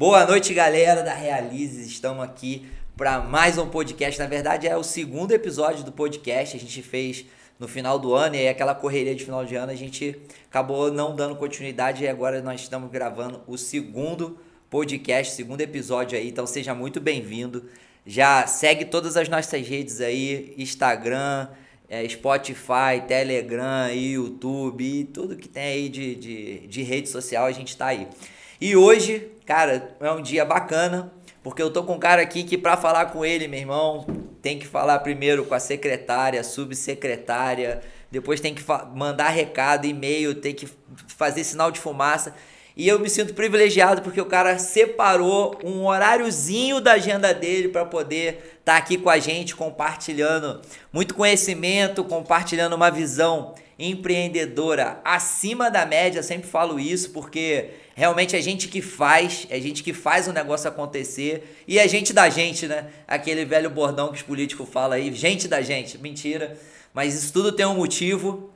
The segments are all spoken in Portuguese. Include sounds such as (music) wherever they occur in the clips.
Boa noite, galera da Realizes. Estamos aqui para mais um podcast. Na verdade, é o segundo episódio do podcast. A gente fez no final do ano e aquela correria de final de ano a gente acabou não dando continuidade e agora nós estamos gravando o segundo podcast, segundo episódio aí. Então seja muito bem-vindo. Já segue todas as nossas redes aí, Instagram, é, Spotify, Telegram, YouTube, tudo que tem aí de, de, de rede social, a gente tá aí. E hoje, cara, é um dia bacana, porque eu tô com um cara aqui que para falar com ele, meu irmão, tem que falar primeiro com a secretária, subsecretária, depois tem que mandar recado, e-mail, tem que fazer sinal de fumaça. E eu me sinto privilegiado porque o cara separou um horáriozinho da agenda dele para poder estar tá aqui com a gente, compartilhando muito conhecimento, compartilhando uma visão empreendedora acima da média. Sempre falo isso porque realmente é gente que faz, é gente que faz o negócio acontecer e é gente da gente, né? Aquele velho bordão que os políticos falam aí, gente da gente. Mentira, mas isso tudo tem um motivo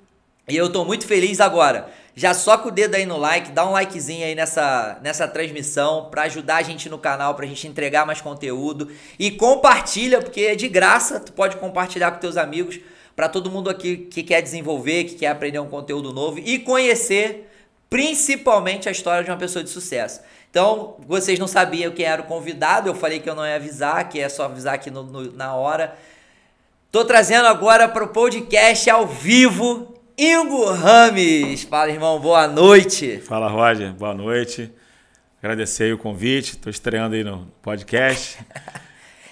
e eu tô muito feliz agora. Já soca o dedo aí no like, dá um likezinho aí nessa, nessa transmissão para ajudar a gente no canal, pra gente entregar mais conteúdo e compartilha, porque é de graça, tu pode compartilhar com teus amigos para todo mundo aqui que quer desenvolver, que quer aprender um conteúdo novo e conhecer principalmente a história de uma pessoa de sucesso. Então, vocês não sabiam quem era o convidado, eu falei que eu não ia avisar, que é só avisar aqui no, no, na hora. Tô trazendo agora para o podcast ao vivo Ingo Rames. Fala, irmão, boa noite. Fala, Roger, boa noite. Agradecer o convite, estou estreando aí no podcast.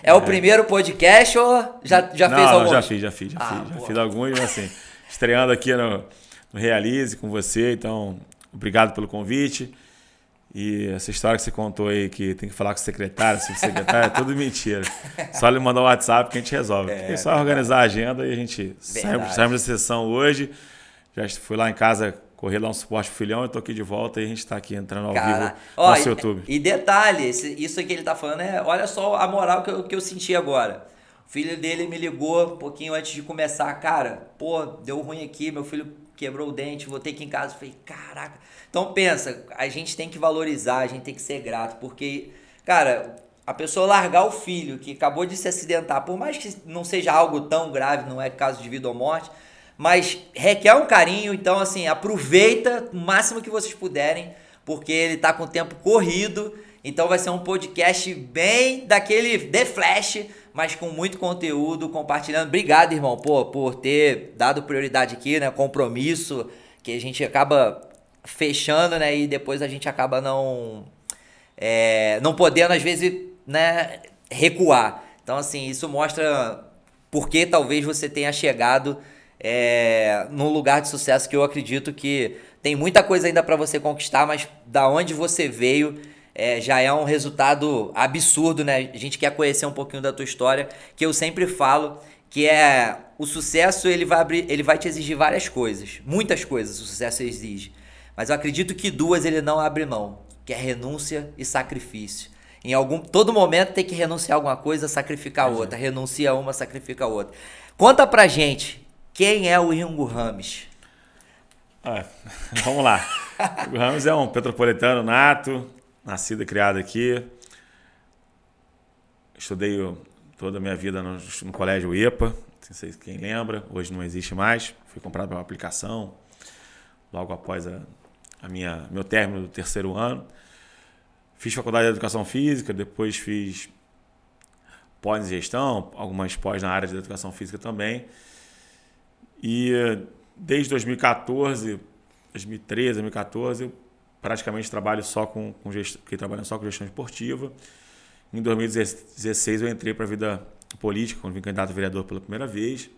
É, (laughs) é, o primeiro podcast ou já, já não, fez alguns? Já fiz, já fiz, já ah, fiz. Já fiz alguns, assim, estreando aqui no, no Realize com você, então Obrigado pelo convite. E essa história que você contou aí, que tem que falar com o secretário, secretário, é tudo mentira. Só ele mandar o um WhatsApp que a gente resolve. É, é só organizar a agenda e a gente saímos, saímos da sessão hoje. Já fui lá em casa correr lá um suporte pro filhão, eu tô aqui de volta e a gente tá aqui entrando ao Cara, vivo no nosso YouTube. E detalhe, isso que ele tá falando é, olha só a moral que eu, que eu senti agora. O filho dele me ligou um pouquinho antes de começar, cara, pô, deu ruim aqui, meu filho quebrou o dente, vou ter que ir em casa. Falei, caraca. Então pensa, a gente tem que valorizar, a gente tem que ser grato, porque, cara, a pessoa largar o filho que acabou de se acidentar, por mais que não seja algo tão grave, não é caso de vida ou morte, mas requer um carinho, então assim, aproveita o máximo que vocês puderem, porque ele tá com o tempo corrido, então vai ser um podcast bem daquele The Flash, mas com muito conteúdo, compartilhando. Obrigado, irmão, por, por ter dado prioridade aqui, né? Compromisso, que a gente acaba fechando, né? E depois a gente acaba não. É, não podendo, às vezes, né, recuar. Então, assim, isso mostra por que talvez você tenha chegado é, num lugar de sucesso que eu acredito que tem muita coisa ainda para você conquistar, mas da onde você veio é, já é um resultado absurdo, né? A gente quer conhecer um pouquinho da tua história, que eu sempre falo que é o sucesso ele vai abrir, ele vai te exigir várias coisas, muitas coisas o sucesso exige, mas eu acredito que duas ele não abre mão, que é renúncia e sacrifício. Em algum todo momento tem que renunciar a alguma coisa, sacrificar a outra, renuncia uma, sacrifica a outra. Conta pra gente quem é o Ringo Rames. Ah, (laughs) vamos lá. o Ramos é um petropolitano nato, nascido e criado aqui. Estudei toda a minha vida no, no colégio IEPA, não sei quem lembra, hoje não existe mais. Fui comprado pela aplicação logo após a, a minha, meu término do terceiro ano. Fiz faculdade de educação física, depois fiz pós gestão, algumas pós na área de educação física também. E desde 2014, 2013, 2014, eu praticamente trabalho só com, com gestão, fiquei trabalhando só com gestão esportiva. Em 2016 eu entrei para a vida política, quando vim candidato a vereador pela primeira vez.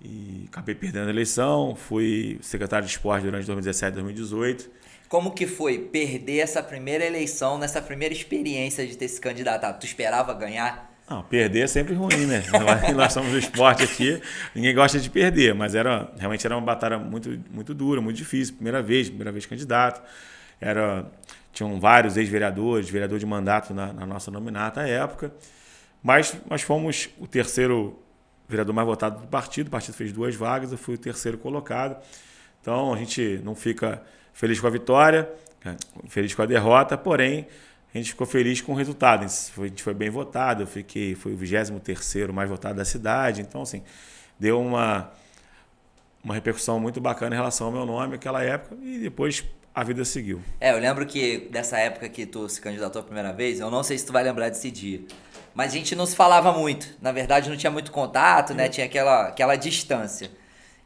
E acabei perdendo a eleição, fui secretário de esporte durante 2017 e 2018. Como que foi perder essa primeira eleição, nessa primeira experiência de ter se candidatado? Tu esperava ganhar? Não, perder é sempre ruim, né? (laughs) Nós somos do esporte aqui, ninguém gosta de perder, mas era realmente era uma batalha muito, muito dura, muito difícil. Primeira vez, primeira vez candidato. Era, tinham vários ex-vereadores, vereador de mandato na, na, nossa nominata à época. Mas nós fomos o terceiro vereador mais votado do partido. O partido fez duas vagas, eu fui o terceiro colocado. Então a gente não fica feliz com a vitória, feliz com a derrota, porém a gente ficou feliz com o resultado. A gente foi bem votado, eu fiquei, foi o 23 mais votado da cidade. Então, assim, deu uma, uma repercussão muito bacana em relação ao meu nome naquela época e depois a vida seguiu. É, eu lembro que dessa época que tu se candidatou a primeira vez, eu não sei se tu vai lembrar desse dia, mas a gente não se falava muito. Na verdade, não tinha muito contato, né? Tinha aquela, aquela distância.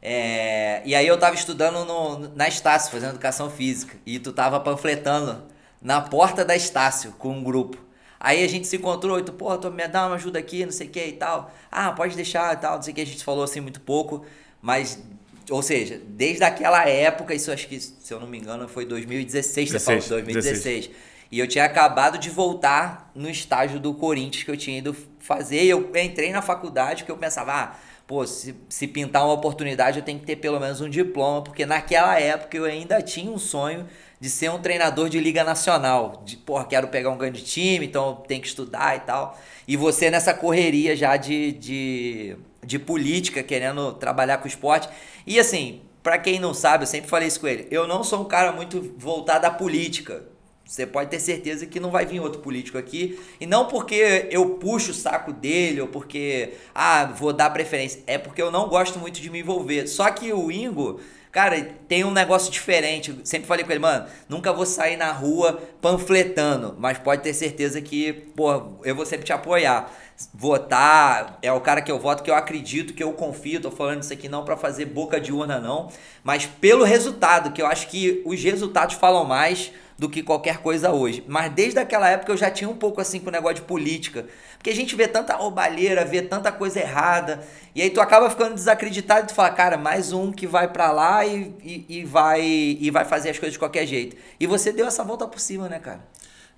É, e aí eu tava estudando no, na Estácio, fazendo educação física, e tu tava panfletando na porta da Estácio com um grupo. Aí a gente se encontrou e tu, pô, tu me dá uma ajuda aqui, não sei o que e tal. Ah, pode deixar e tal, não sei o que. A gente falou assim muito pouco, mas, ou seja, desde aquela época, isso acho que, se eu não me engano, foi 2016, 16, você falou, 2016. 16. E eu tinha acabado de voltar no estágio do Corinthians que eu tinha ido fazer. E eu entrei na faculdade porque eu pensava, ah, pô, se, se pintar uma oportunidade eu tenho que ter pelo menos um diploma, porque naquela época eu ainda tinha um sonho de ser um treinador de liga nacional. De, porra, quero pegar um grande time, então tem que estudar e tal. E você nessa correria já de, de, de política, querendo trabalhar com esporte. E assim, para quem não sabe, eu sempre falei isso com ele, eu não sou um cara muito voltado à política. Você pode ter certeza que não vai vir outro político aqui. E não porque eu puxo o saco dele ou porque, ah, vou dar preferência. É porque eu não gosto muito de me envolver. Só que o Ingo, Cara, tem um negócio diferente. Eu sempre falei com ele, mano, nunca vou sair na rua panfletando, mas pode ter certeza que, pô, eu vou sempre te apoiar. Votar, é o cara que eu voto, que eu acredito, que eu confio. Tô falando isso aqui não para fazer boca de urna, não, mas pelo resultado, que eu acho que os resultados falam mais do que qualquer coisa hoje. Mas desde aquela época eu já tinha um pouco assim com o negócio de política. Porque a gente vê tanta roubalheira, vê tanta coisa errada. E aí tu acaba ficando desacreditado e tu fala, cara, mais um que vai para lá e, e, e, vai, e vai fazer as coisas de qualquer jeito. E você deu essa volta por cima, né, cara?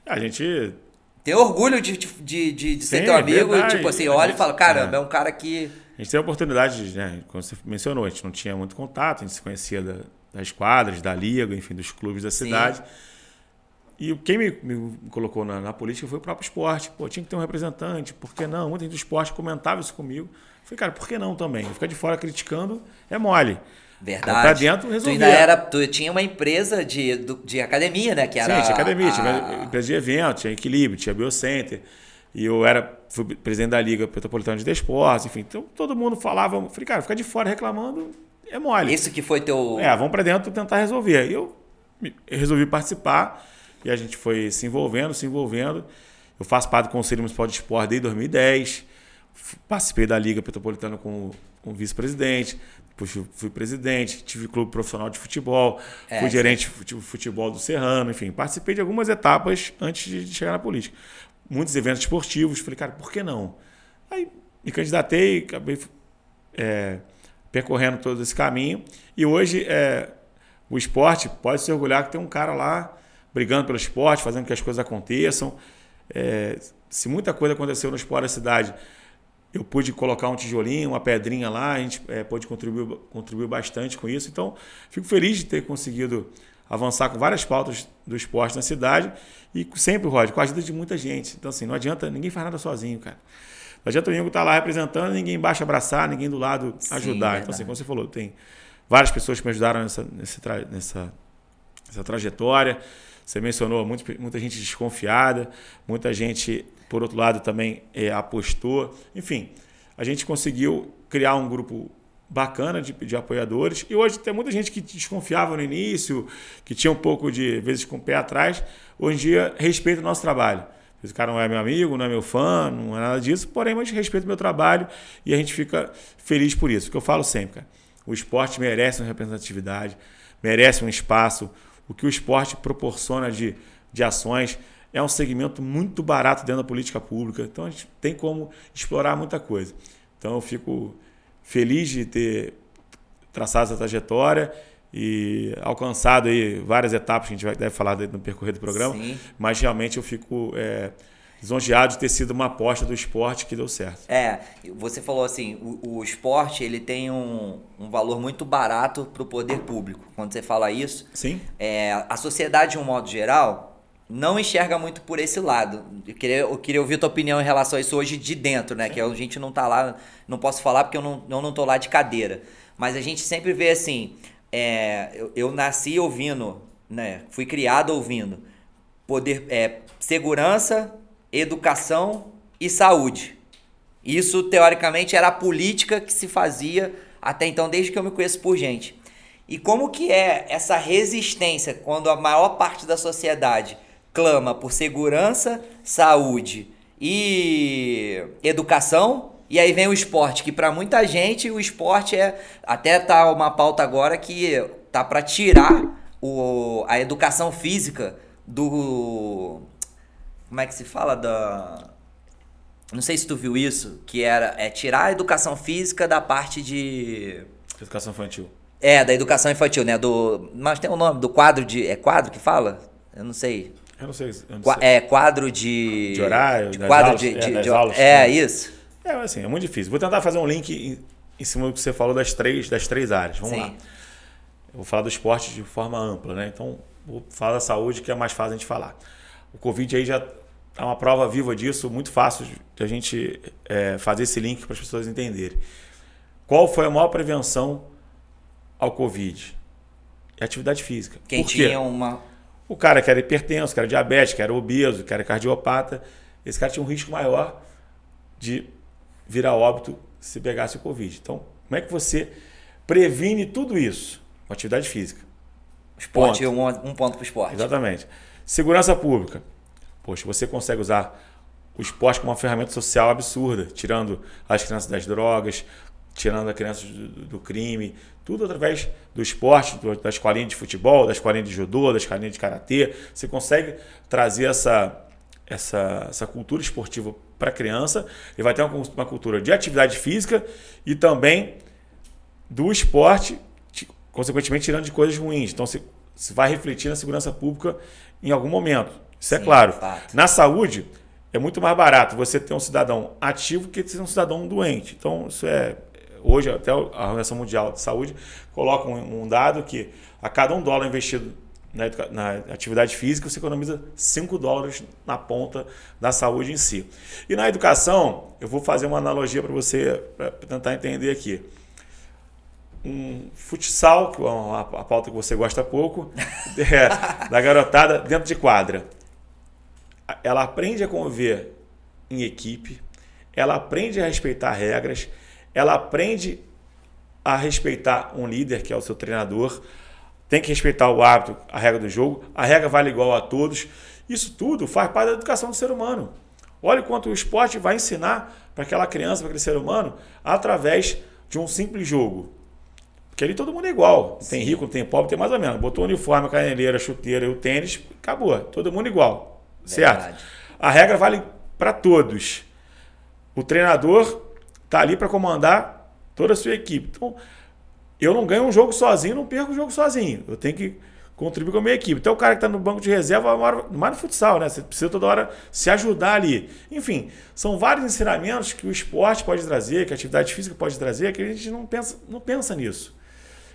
A gente. Tem orgulho de, de, de, de ser teu amigo e, tipo assim, olha e fala, caramba, é. é um cara que. A gente tem a oportunidade, né? Como você mencionou, a gente não tinha muito contato, a gente se conhecia da, das quadras, da liga, enfim, dos clubes da cidade. Sim. E quem me, me colocou na, na, política foi o próprio esporte. Pô, tinha que ter um representante, por que não? Muita gente do esporte comentava isso comigo. Eu falei, cara, por que não também? Ficar de fora criticando é mole. Verdade. Pra dentro resolvia. Tu ainda era, tu tinha uma empresa de, de academia, né? Que era Sim, tinha academia, a... tinha empresa de evento, tinha equilíbrio, tinha biocenter. E eu era fui presidente da Liga Metropolitana de Desportos, enfim. Então todo mundo falava, falei, cara, ficar de fora reclamando é mole. Isso que foi teu. É, vamos para dentro tentar resolver. E eu resolvi participar. E a gente foi se envolvendo, se envolvendo. Eu faço parte do Conselho Municipal de Esporte desde 2010. Participei da Liga Petropolitana com o vice-presidente, depois fui presidente, tive clube profissional de futebol, é, fui gerente de futebol do Serrano, enfim, participei de algumas etapas antes de chegar na política. Muitos eventos esportivos, falei, cara, por que não? Aí me candidatei, acabei é, percorrendo todo esse caminho e hoje é, o esporte pode se orgulhar que tem um cara lá brigando pelo esporte, fazendo que as coisas aconteçam. É, se muita coisa aconteceu no esporte da cidade, eu pude colocar um tijolinho, uma pedrinha lá, a gente é, pôde contribuir, contribuir bastante com isso. Então, fico feliz de ter conseguido avançar com várias pautas do esporte na cidade e sempre, Rod, com a ajuda de muita gente. Então, assim, não adianta, ninguém faz nada sozinho, cara. Não adianta o Ingo estar tá lá representando, ninguém embaixo abraçar, ninguém do lado Sim, ajudar. Então, assim, como você falou, tem várias pessoas que me ajudaram nessa, nessa, nessa, nessa trajetória. Você mencionou muito, muita gente desconfiada, muita gente, por outro lado, também é, apostou. Enfim, a gente conseguiu criar um grupo bacana de, de apoiadores. E hoje tem muita gente que desconfiava no início, que tinha um pouco de, vezes, com o pé atrás. Hoje em dia, respeita o nosso trabalho. Esse cara não é meu amigo, não é meu fã, não é nada disso, porém, mas respeita o meu trabalho e a gente fica feliz por isso. O que eu falo sempre, cara, o esporte merece uma representatividade, merece um espaço, o que o esporte proporciona de, de ações. É um segmento muito barato dentro da política pública, então a gente tem como explorar muita coisa. Então eu fico feliz de ter traçado essa trajetória e alcançado aí várias etapas que a gente vai, deve falar no percorrer do programa, Sim. mas realmente eu fico é, lisonjeado de ter sido uma aposta do esporte que deu certo. É, você falou assim, o, o esporte ele tem um, um valor muito barato para o poder público. Quando você fala isso, Sim. É, a sociedade de um modo geral não enxerga muito por esse lado. Eu queria, eu queria ouvir tua opinião em relação a isso hoje de dentro, né? Que a gente não tá lá, não posso falar porque eu não, eu não tô lá de cadeira. Mas a gente sempre vê assim, é, eu, eu nasci ouvindo, né? Fui criado ouvindo poder, é, segurança, educação e saúde. Isso, teoricamente, era a política que se fazia até então, desde que eu me conheço por gente. E como que é essa resistência quando a maior parte da sociedade clama por segurança, saúde e educação, e aí vem o esporte, que para muita gente o esporte é até tá uma pauta agora que tá para tirar o, a educação física do como é que se fala da não sei se tu viu isso, que era é tirar a educação física da parte de educação infantil. É, da educação infantil, né? Do mas tem o um nome do quadro de é quadro que fala? Eu não sei. Eu não sei. Eu não sei. É quadro de de horário, de quadro aulas, de, de, é, de, aulas, é né? isso. É, assim, é muito difícil. Vou tentar fazer um link em, em cima do que você falou das três, das três áreas. Vamos Sim. lá. Eu vou falar do esporte de forma ampla, né? Então, vou falar da saúde, que é mais fácil a gente falar. O Covid aí já é uma prova viva disso, muito fácil de a gente é, fazer esse link para as pessoas entenderem. Qual foi a maior prevenção ao Covid? É atividade física. Quem Por quê? tinha uma O cara que era hipertenso, que era diabético, que era obeso, que era cardiopata, esse cara tinha um risco maior de virar óbito se pegasse o Covid. Então, como é que você previne tudo isso? Com atividade física. esporte, Ponto. um, um ponto pro esporte. Exatamente. Segurança pública. Poxa, você consegue usar o esporte como uma ferramenta social absurda, tirando as crianças das drogas, tirando as crianças do, do crime, tudo através do esporte, do, da escolinha de futebol, da escolinha de judô, da escolinha de karatê. Você consegue trazer essa, essa, essa cultura esportiva para a criança. Ele vai ter uma, uma cultura de atividade física e também do esporte, consequentemente tirando de coisas ruins. Então, você, você vai refletir na segurança pública em algum momento. Isso é Sim, claro. fato. Na saúde, é muito mais barato você ter um cidadão ativo que ter um cidadão doente. Então, isso é. Hoje, até a Organização Mundial de Saúde coloca um, um dado que a cada um dólar investido na, na atividade física, você economiza 5 dólares na ponta da saúde em si. E na educação, eu vou fazer uma analogia para você, para tentar entender aqui. Um futsal, que é uma, a pauta que você gosta pouco, (laughs) é, da garotada dentro de quadra. Ela aprende a conviver em equipe, ela aprende a respeitar regras, ela aprende a respeitar um líder, que é o seu treinador, tem que respeitar o hábito, a regra do jogo, a regra vale igual a todos. Isso tudo faz parte da educação do ser humano. Olha o quanto o esporte vai ensinar para aquela criança, para aquele ser humano, através de um simples jogo. Porque ali todo mundo é igual. Tem rico, tem pobre, tem mais ou menos. Botou o uniforme, a caneleira, a chuteira e o tênis, acabou. Todo mundo igual. Certo? A regra vale para todos. O treinador está ali para comandar toda a sua equipe. Então, eu não ganho um jogo sozinho, não perco o jogo sozinho. Eu tenho que contribuir com a minha equipe. Então, o cara que está no banco de reserva, mais no futsal, né? Você precisa toda hora se ajudar ali. Enfim, são vários ensinamentos que o esporte pode trazer, que a atividade física pode trazer, que a gente não pensa, não pensa nisso.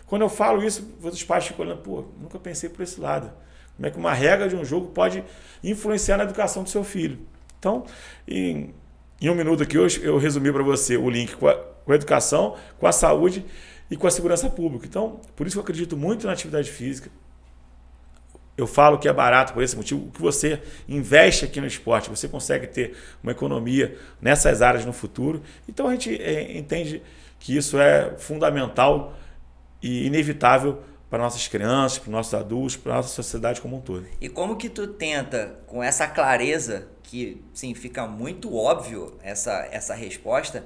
Quando eu falo isso, os pais ficam olhando, pô, nunca pensei por esse lado. Como é que uma regra de um jogo pode influenciar na educação do seu filho? Então, em, em um minuto aqui, eu, eu resumi para você o link com a, com a educação, com a saúde e com a segurança pública. Então, por isso que eu acredito muito na atividade física. Eu falo que é barato por esse motivo. O que você investe aqui no esporte, você consegue ter uma economia nessas áreas no futuro. Então, a gente é, entende que isso é fundamental e inevitável para nossas crianças, para nossos adultos, para nossa sociedade como um todo. E como que tu tenta, com essa clareza, que sim, fica muito óbvio essa, essa resposta,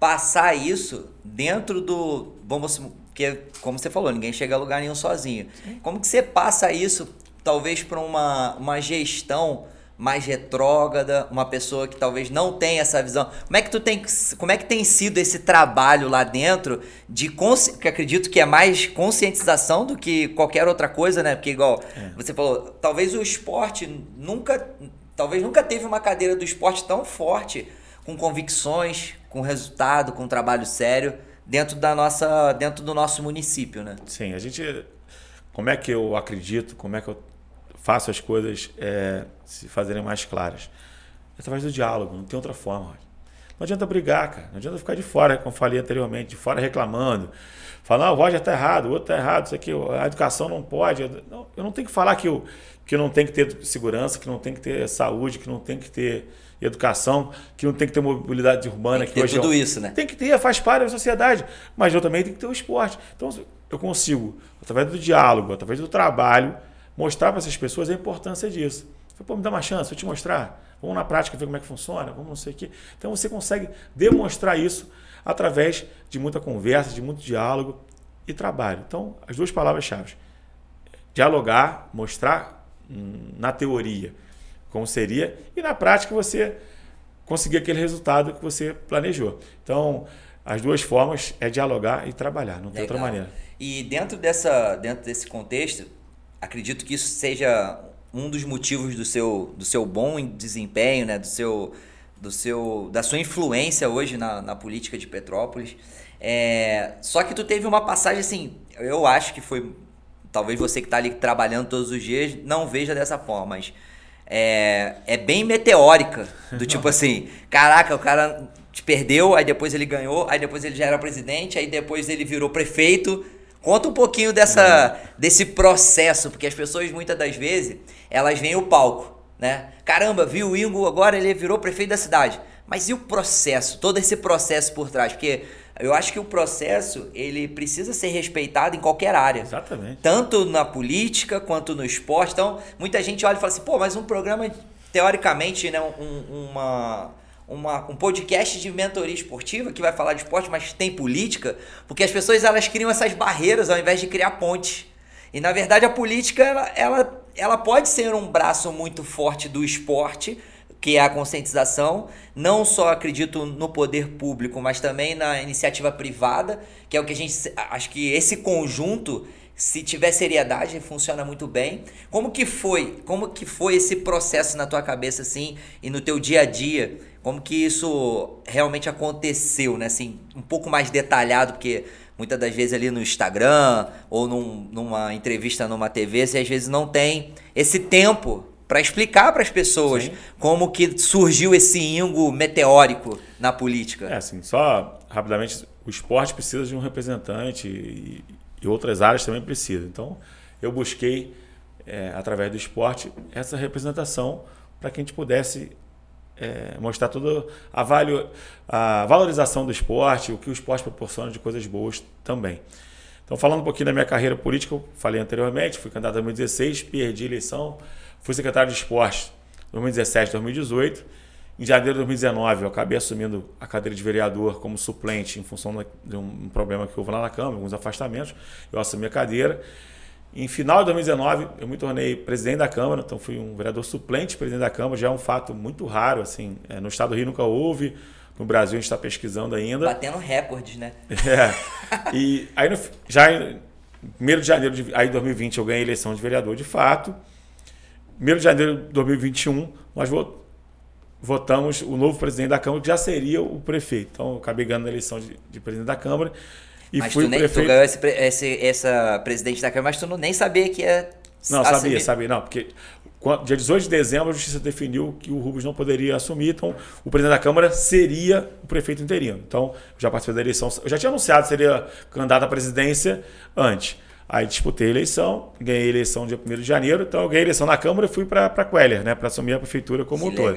passar isso dentro do. Vamos. Porque, como você falou, ninguém chega a lugar nenhum sozinho. Como que você passa isso, talvez, para uma, uma gestão mais retrógrada, uma pessoa que talvez não tenha essa visão. Como é que tu tem como é que tem sido esse trabalho lá dentro de que acredito que é mais conscientização do que qualquer outra coisa, né? Porque igual É. você falou, talvez o esporte nunca talvez nunca teve uma cadeira do esporte tão forte com convicções, com resultado, com trabalho sério dentro da nossa dentro do nosso município, né? Sim, a gente. Como é que eu acredito, como é que eu faço as coisas é, se fazerem mais claras? Através do diálogo, não tem outra forma. Roger. Não adianta brigar, cara. Não adianta ficar de fora, como falei anteriormente, de fora reclamando. Falar, não, o Roger está errado, o outro está errado, isso aqui, a educação não pode. Não, eu não tenho que falar que, eu, que não tem que ter segurança, que não tem que ter saúde, que não tem que ter educação, que não tem que ter mobilidade urbana. Tem que, que ter hoje tudo é um... isso, né? Tem que ter, faz parte da sociedade. Mas eu também tenho que ter o esporte. Então, eu consigo, através do diálogo, através do trabalho, mostrar para essas pessoas a importância disso. Falei, pô, me dá uma chance, vou te mostrar. Vamos na prática ver como é que funciona, vamos não sei o quê. Então você consegue demonstrar isso através de muita conversa, de muito diálogo e trabalho. Então, as duas palavras-chave: dialogar, mostrar hum, na teoria como seria e na prática você conseguir aquele resultado que você planejou. Então, as duas formas é dialogar e trabalhar, não tem outra maneira. E dentro, dessa, dentro desse contexto, acredito que isso seja um dos motivos do seu, do seu bom desempenho, né? do seu, do seu, da sua influência hoje na, na política de Petrópolis. É, só que tu teve uma passagem assim, eu acho que foi. Talvez você que está ali trabalhando todos os dias não veja dessa forma, mas é, é bem meteórica. Do (laughs) tipo assim, caraca, o cara te perdeu, aí depois ele ganhou, aí depois ele já era presidente, aí depois ele virou prefeito, Conta um pouquinho dessa, desse processo, porque as pessoas muitas das vezes elas veem o palco, né? Caramba, viu o Ingo agora ele virou prefeito da cidade. Mas e o processo? Todo esse processo por trás? Porque eu acho que o processo ele precisa ser respeitado em qualquer área. Exatamente. Tanto na política quanto no esporte. Então, muita gente olha e fala assim, pô, mas um programa, teoricamente, né, um, uma uma, um podcast de mentoria esportiva que vai falar de esporte, mas tem política, porque as pessoas elas criam essas barreiras ao invés de criar pontes. E na verdade a política ela, ela, ela pode ser um braço muito forte do esporte, que é a conscientização, não só acredito no poder público, mas também na iniciativa privada, que é o que a gente acho que esse conjunto se tiver seriedade, funciona muito bem. Como que foi? Como que foi esse processo na tua cabeça assim e no teu dia a dia? Como que isso realmente aconteceu, né? Assim, um pouco mais detalhado, porque muitas das vezes ali no Instagram ou num, numa entrevista numa TV, você às vezes não tem esse tempo para explicar para as pessoas Sim. como que surgiu esse ingo meteórico na política. É assim, só rapidamente, o esporte precisa de um representante e, e outras áreas também precisam. Então, eu busquei, é, através do esporte, essa representação para que a gente pudesse é, mostrar toda a, valio, a valorização do esporte, o que o esporte proporciona de coisas boas também. Então, falando um pouquinho da minha carreira política, eu falei anteriormente, fui candidato em 2016, perdi a eleição, fui secretário de esporte em 2017 2018. Em janeiro de 2019, eu acabei assumindo a cadeira de vereador como suplente em função de um problema que houve lá na Câmara, alguns afastamentos. Eu assumi a cadeira. Em final de 2019, eu me tornei presidente da Câmara, então fui um vereador suplente presidente da Câmara, já é um fato muito raro, assim, é, no estado do Rio nunca houve, no Brasil a gente está pesquisando ainda. Batendo recordes, né? (laughs) É. E aí, no, já em 1 de janeiro de aí 2020, eu ganhei a eleição de vereador de fato. 1 de janeiro de 2021, nós votamos o novo presidente da Câmara, que já seria o prefeito. Então, eu acabei ganhando a eleição de, de presidente da Câmara. E mas fui tu, nem, prefeito... tu ganhou esse, esse, essa presidente da Câmara, mas tu não, nem sabia que ia. Não, assumir. sabia, sabia. Não, porque dia 18 de dezembro a Justiça definiu que o Rubens não poderia assumir, então o presidente da Câmara seria o prefeito interino. Então, já participei da eleição. Eu já tinha anunciado que seria candidato à presidência antes. Aí disputei a eleição, ganhei a eleição dia 1 de janeiro, então eu ganhei a eleição na Câmara e fui para Queller, né, para assumir a prefeitura como que todo.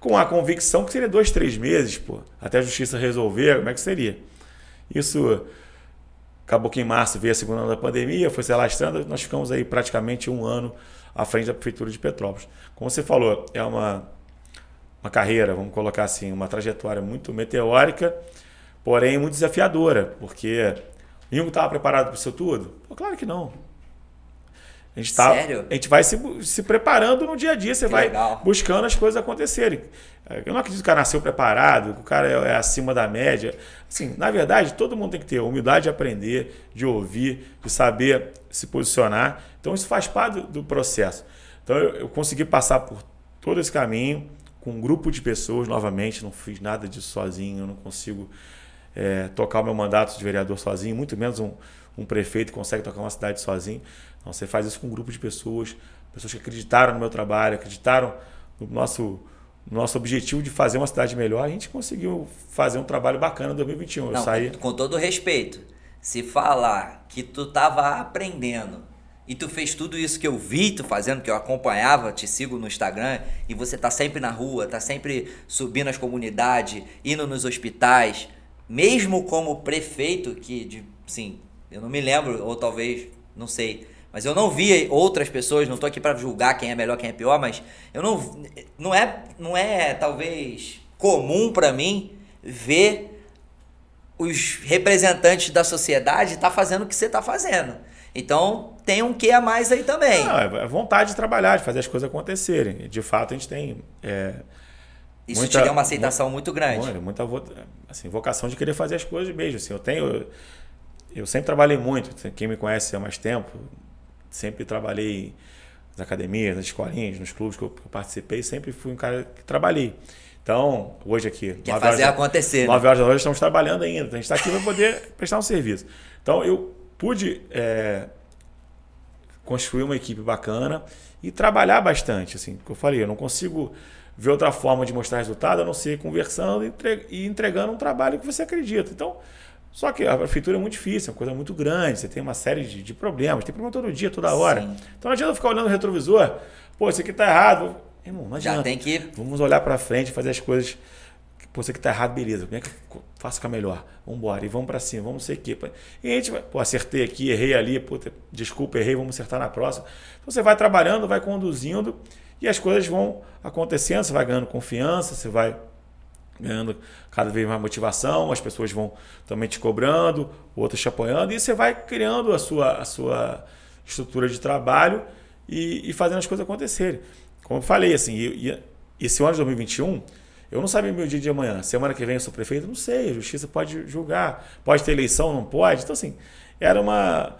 Com a convicção que seria dois, três meses, pô, até a justiça resolver, como é que seria? Isso Acabou que em março veio a segunda onda da pandemia, foi se alastrando, nós ficamos aí praticamente um ano à frente da Prefeitura de Petrópolis. Como você falou, é uma, uma carreira, vamos colocar assim, uma trajetória muito meteórica, porém muito desafiadora, porque o Ingo estava preparado para isso tudo? Pô, claro que não. A gente, tá, Sério? a gente vai se, se preparando no dia a dia, você que vai legal. buscando as coisas acontecerem. Eu não acredito que o cara nasceu preparado, que o cara é, é, acima da média. Assim, na verdade, todo mundo tem que ter humildade de aprender, de ouvir, de saber se posicionar. Então, isso faz parte do, do processo. Então, eu, eu consegui passar por todo esse caminho com um grupo de pessoas, novamente, não fiz nada disso sozinho, eu não consigo é, tocar o meu mandato de vereador sozinho, muito menos um, um prefeito consegue tocar uma cidade sozinho. Então, você faz isso com um grupo de pessoas, pessoas que acreditaram no meu trabalho, acreditaram no nosso nosso objetivo de fazer uma cidade melhor, a gente conseguiu fazer um trabalho bacana em 2021. Não, eu saí... com, todo respeito, se falar que tu tava aprendendo e tu fez tudo isso que eu vi tu fazendo, que eu acompanhava, te sigo no Instagram, e você tá sempre na rua, tá sempre subindo as comunidades, indo nos hospitais, mesmo como prefeito, que, de, sim, eu não me lembro, ou talvez, não sei, mas eu não vi outras pessoas, não tô aqui para julgar quem é melhor, quem é pior, mas eu não, não é, não é talvez comum para mim ver os representantes da sociedade tá fazendo o que você tá fazendo. Então, tem um que a mais aí também. Não, é vontade de trabalhar, de fazer as coisas acontecerem. De fato, a gente tem. É, Isso muita, te deu uma aceitação muito, muito grande. Muita, assim, vocação de querer fazer as coisas mesmo. Assim, eu tenho. Eu sempre trabalhei muito. Quem me conhece há mais tempo, sempre trabalhei nas academias, nas escolinhas, nos clubes que eu, participei. Sempre fui um cara que trabalhei. Então, hoje aqui. Quer fazer horas, acontecer. 9 né? horas da noite estamos trabalhando ainda. Então, a gente está aqui para poder (laughs) prestar um serviço. Então, eu pude é, construir uma equipe bacana e trabalhar bastante. Assim, que eu falei, eu não consigo ver outra forma de mostrar resultado a não ser conversando e entregando um trabalho que você acredita. Então, só que a prefeitura é muito difícil, é uma coisa muito grande, você tem uma série de, de problemas, tem problema todo dia, toda hora. Sim. Então não adianta ficar olhando o retrovisor, pô, isso aqui está errado. Irmão, não adianta. Já tem que. Vamos olhar para frente, fazer as coisas Pô, isso aqui tá errado, beleza. Como é que eu faço ficar melhor? Vamos embora. E vamos para cima, vamos sei o quê. E a gente vai, pô, acertei aqui, errei ali, pô, desculpa, errei, vamos acertar na próxima. Então você vai trabalhando, vai conduzindo e as coisas vão acontecendo, você vai ganhando confiança, você vai ganhando cada vez mais motivação, as pessoas vão também te cobrando, outras te apoiando, e você vai criando a sua, a sua estrutura de trabalho e, e fazendo as coisas acontecerem. Como eu falei, assim, e, e esse ano de 2021 eu não sabia meu dia de amanhã. Semana que vem eu sou prefeito? Não sei. A justiça pode julgar. Pode ter eleição? Não pode? Então, assim, era uma.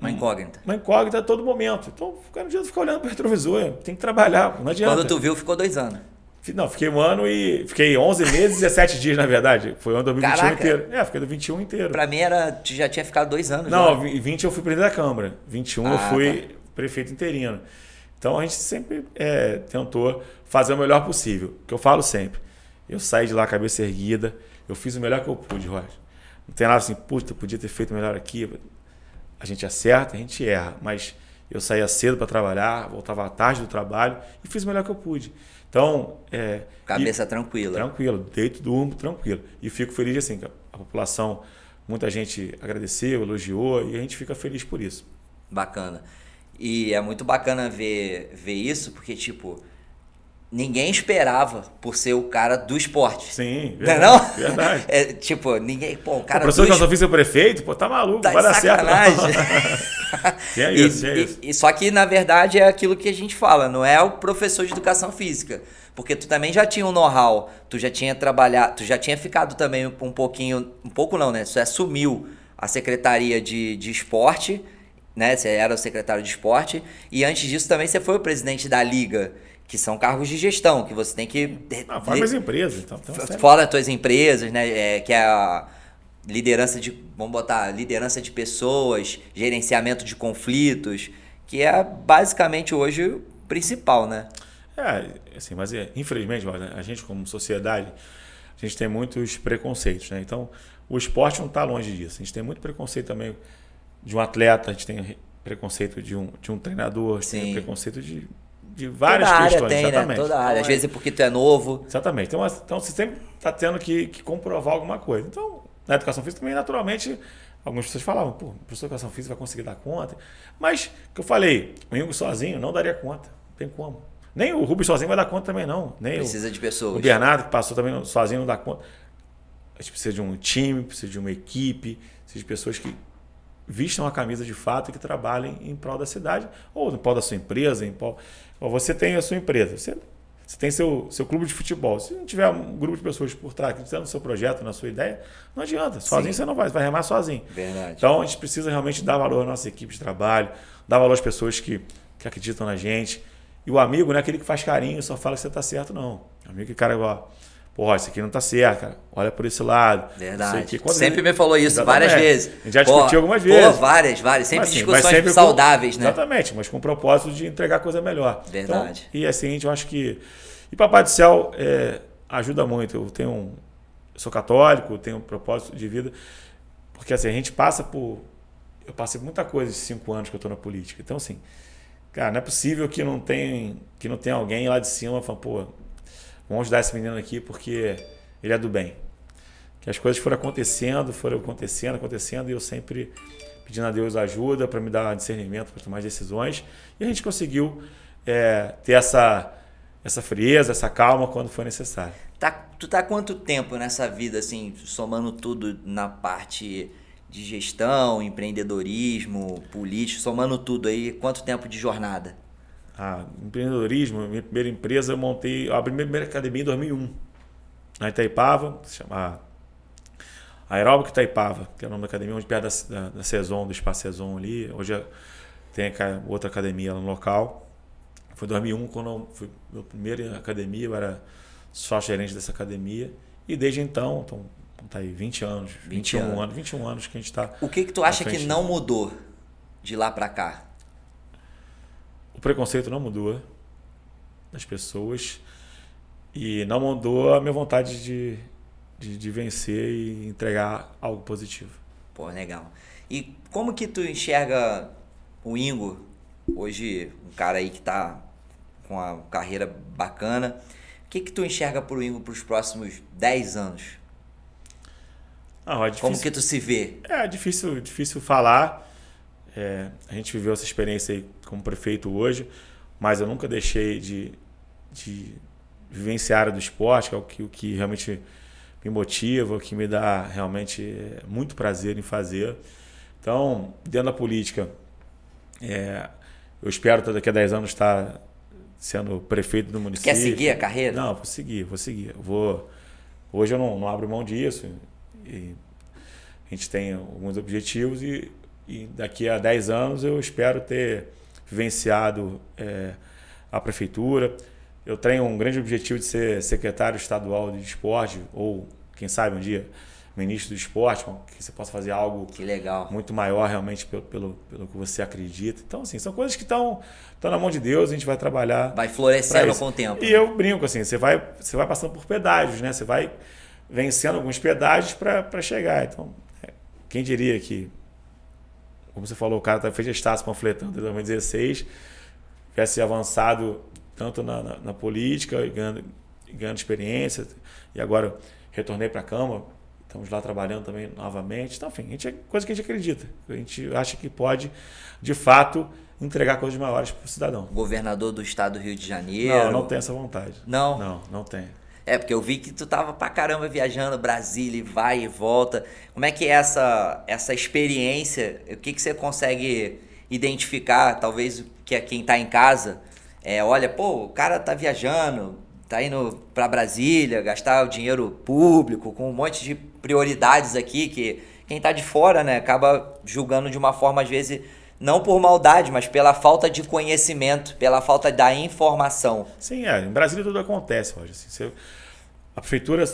Uma incógnita. Uma incógnita a todo momento. Então, não adianta ficar olhando para o retrovisor. Tem que trabalhar. Não adianta. Quando tu viu, ficou dois anos. Não, fiquei um ano e. Fiquei 11 meses e 17 dias, na verdade. Foi o ano 2021 Caraca. inteiro. É, fiquei do 21 inteiro. Pra mim era. Já tinha ficado dois anos. Não, já. 20 eu fui presidente da Câmara. 21 ah, eu fui tá. prefeito interino. Então a gente sempre é, tentou fazer o melhor possível. Que eu falo sempre. Eu saí de lá cabeça erguida, eu fiz o melhor que eu pude, Roger. Não tem nada assim, puta, podia ter feito melhor aqui. A gente acerta, a gente erra, mas eu saía cedo para trabalhar, voltava à tarde do trabalho e fiz o melhor que eu pude. Então, é, cabeça e, tranquila. Tranquilo, deito, durmo, tranquilo. E fico feliz assim, que a população, muita gente agradeceu, elogiou e a gente fica feliz por isso. Bacana. E é muito bacana ver, ver isso, porque, tipo, ninguém esperava por ser o cara do esporte. Sim, verdade. Não é não? Verdade. (laughs) É, tipo, ninguém, pô, o cara. O professor do... que eu só fiz o prefeito, pô, tá maluco, tá vai dar sacanagem. (laughs) certo. é isso, e, é isso. E, só que, na verdade, é aquilo que a gente fala, não é o professor de educação física. Porque tu também já tinha um know-how, tu já tinha trabalhado, tu já tinha ficado também um pouquinho, um pouco não, né? Você assumiu a secretaria de, de esporte né? Você era o secretário de esporte e antes disso também você foi o presidente da liga, que são cargos de gestão que você tem que ah, fora as empresas, então. Fora as tuas empresas, né? É, que é a liderança de, vamos botar, liderança de pessoas, gerenciamento de conflitos, que é basicamente hoje o principal, né? É, assim, mas é, infelizmente, a gente como sociedade, a gente tem muitos preconceitos, né? Então, o esporte não está longe disso. A gente tem muito preconceito também de um atleta, a gente tem preconceito de um, de um treinador, a gente tem preconceito de, de várias Toda questões. Tem, né? exatamente. Né? Toda área. Então, Às vezes é porque tu é novo. Exatamente. Então, então você sempre está tendo que, que, comprovar alguma coisa. Então, na educação física também, naturalmente, algumas pessoas falavam, pô, o professor de educação física vai conseguir dar conta. Mas, que eu falei, o Ingo sozinho não daria conta. Não tem como. Nem o Rubens sozinho vai dar conta também, não. Nem precisa o, de pessoas. O Bernardo, que passou também sozinho, não dá conta. A gente precisa de um time, precisa de uma equipe, precisa de pessoas que vistam a camisa de fato e que trabalhem em prol da cidade, ou em prol da sua empresa, em prol... Ou você tem a sua empresa, você, você tem seu, seu clube de futebol. Se não tiver um grupo de pessoas por trás acreditando no seu projeto, na sua ideia, não adianta. Sozinho Sim. você não vai, você vai remar sozinho. Verdade. Então a gente precisa realmente dar valor à nossa equipe de trabalho, dar valor às pessoas que, que acreditam na gente. E o amigo não é aquele que faz carinho só fala que você está certo, não. O amigo que cara igual Pô, isso aqui não tá certo, cara. Olha por esse lado. Verdade. Sempre me falou isso Exatamente. várias vezes. A gente já discutiu pô, algumas vezes. Pô, várias, várias. Sempre assim, discussões sempre saudáveis, com, né? Exatamente, mas com o propósito de entregar coisa melhor. Verdade. Então, e assim, eu acho que. E Papai do Céu é, ajuda muito. Eu tenho um. Eu sou católico, tenho um propósito de vida. Porque assim, a gente passa por. Eu passei muita coisa esses cinco anos que eu estou na política. Então, assim, cara, não é possível que não tem, que não tenha alguém lá de cima falando, pô, vamos ajudar esse menino aqui porque ele é do bem. Que as coisas foram acontecendo, foram acontecendo, acontecendo, e eu sempre pedindo a Deus ajuda para me dar discernimento para tomar decisões. E a gente conseguiu é, ter essa, essa frieza, essa calma quando foi necessário. Tá, tu tá quanto tempo nessa vida, assim, somando tudo na parte de gestão, empreendedorismo, político, somando tudo aí, quanto tempo de jornada? Ah, empreendedorismo, minha primeira empresa eu montei, abri minha primeira academia em 2001 na Itaipava, se chama Aeróbico Itaipava, que é o nome da academia, onde perto da, da, do Espaço Saison ali. Hoje tem outra academia no local. Foi 2001 quando eu fui minha primeira academia, eu era sócio gerente dessa academia. E desde então, então tá aí 20 anos, 20 21 anos. anos, 21 anos que a gente está. O que que tu acha que não mudou de lá para cá? O preconceito não mudou das pessoas. E não mudou a minha vontade de, de, de, vencer e entregar algo positivo. Pô, legal. E como que tu enxerga o Ingo, hoje um cara aí que tá com uma carreira bacana, o que que tu enxerga pro Ingo para os próximos 10 anos? Ah, é como que tu se vê? É difícil, difícil falar. É, a gente viveu essa experiência aí como prefeito hoje, mas eu nunca deixei de, de vivenciar do esporte, que é o que, o que realmente me motiva, o que me dá realmente é, muito prazer em fazer. Então, dentro da política, é, eu espero daqui a 10 anos estar sendo prefeito do município. Quer seguir a carreira? Não, vou seguir, vou seguir. vou, hoje eu não, não abro mão disso. A gente tem alguns objetivos e, e daqui a 10 anos eu espero ter vivenciado é, a prefeitura, eu tenho um grande objetivo de ser secretário estadual de esporte, ou quem sabe um dia ministro do esporte, que você possa fazer algo que legal. muito maior realmente pelo, pelo, pelo que você acredita. Então, assim, são coisas que estão na mão de Deus, a gente vai trabalhar. Vai florescendo com o tempo. E eu brinco assim, você vai, você vai passando por pedágios, né? Você vai vencendo alguns pedágios para chegar. Então, é, quem diria que, como você falou, o cara tá, fez a Estácio panfletando em 2016, tivesse avançado tanto na, na, na política, ganhando, ganhando experiência, e agora retornei para a Câmara, estamos lá trabalhando também novamente. Então, enfim, a gente é coisa que a gente acredita. A gente acha que pode, de fato, entregar coisas maiores para o cidadão. Governador do estado do Rio de Janeiro. Não, não tem essa vontade. Não? Não, não tem. É, porque eu vi que tu tava pra caramba viajando Brasília, vai e volta. Como é que é essa, essa experiência? O que, que você consegue identificar, talvez que é quem tá em casa, é, olha, pô, o cara tá viajando, tá indo para Brasília, gastar o dinheiro público com um monte de prioridades aqui que quem tá de fora, né, acaba julgando de uma forma às vezes não por maldade, mas pela falta de conhecimento, pela falta da informação. Sim, é, em Brasília tudo acontece, Roger. Assim, você, a prefeitura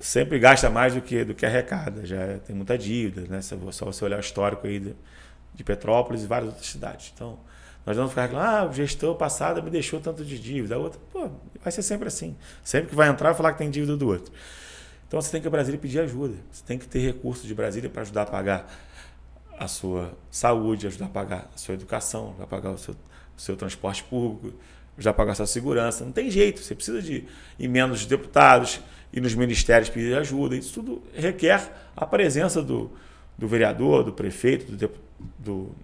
sempre gasta mais do que do que arrecada, já tem muita dívida, né? Só você olhar o histórico aí de, de Petrópolis e várias outras cidades. Então, nós vamos ficar reclamando, ah, o gestor passado me deixou tanto de dívida. A outra, pô, vai ser sempre assim. Sempre que vai entrar, falar que tem dívida do outro. Então você tem que ir Brasília pedir ajuda. Você tem que ter recursos de Brasília para ajudar a pagar a sua saúde, ajudar a pagar a sua educação, ajudar a pagar o seu, o seu transporte público, ajudar a pagar a sua segurança. Não tem jeito. Você precisa de emendas de deputados e nos ministérios pedir ajuda. Isso tudo requer a presença do, do vereador, do prefeito, do, do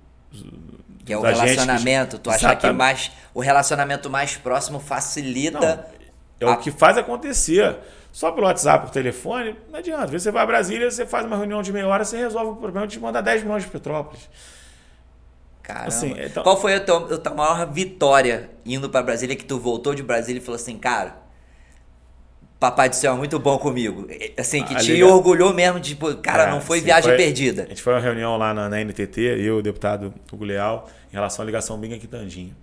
que é o relacionamento. Que... Tu acha que mais o relacionamento mais próximo facilita. Não, é a... o que faz acontecer. Só pelo WhatsApp, por telefone, não adianta. Às vezes você vai a Brasília, você faz uma reunião de meia hora, você resolve o problema de mandar 10 milhões de Petrópolis. Caramba. Assim, então... Qual foi a tua, a tua maior vitória indo para Brasília que tu voltou de Brasília e falou assim, cara, Papai do Céu é muito bom comigo. Assim, que te orgulhou mesmo, tipo, cara, é, não foi sim, viagem foi, perdida. A gente foi uma reunião lá na, na NTT, eu, o deputado Hugo Leal, em relação à ligação Binga Quitandinha.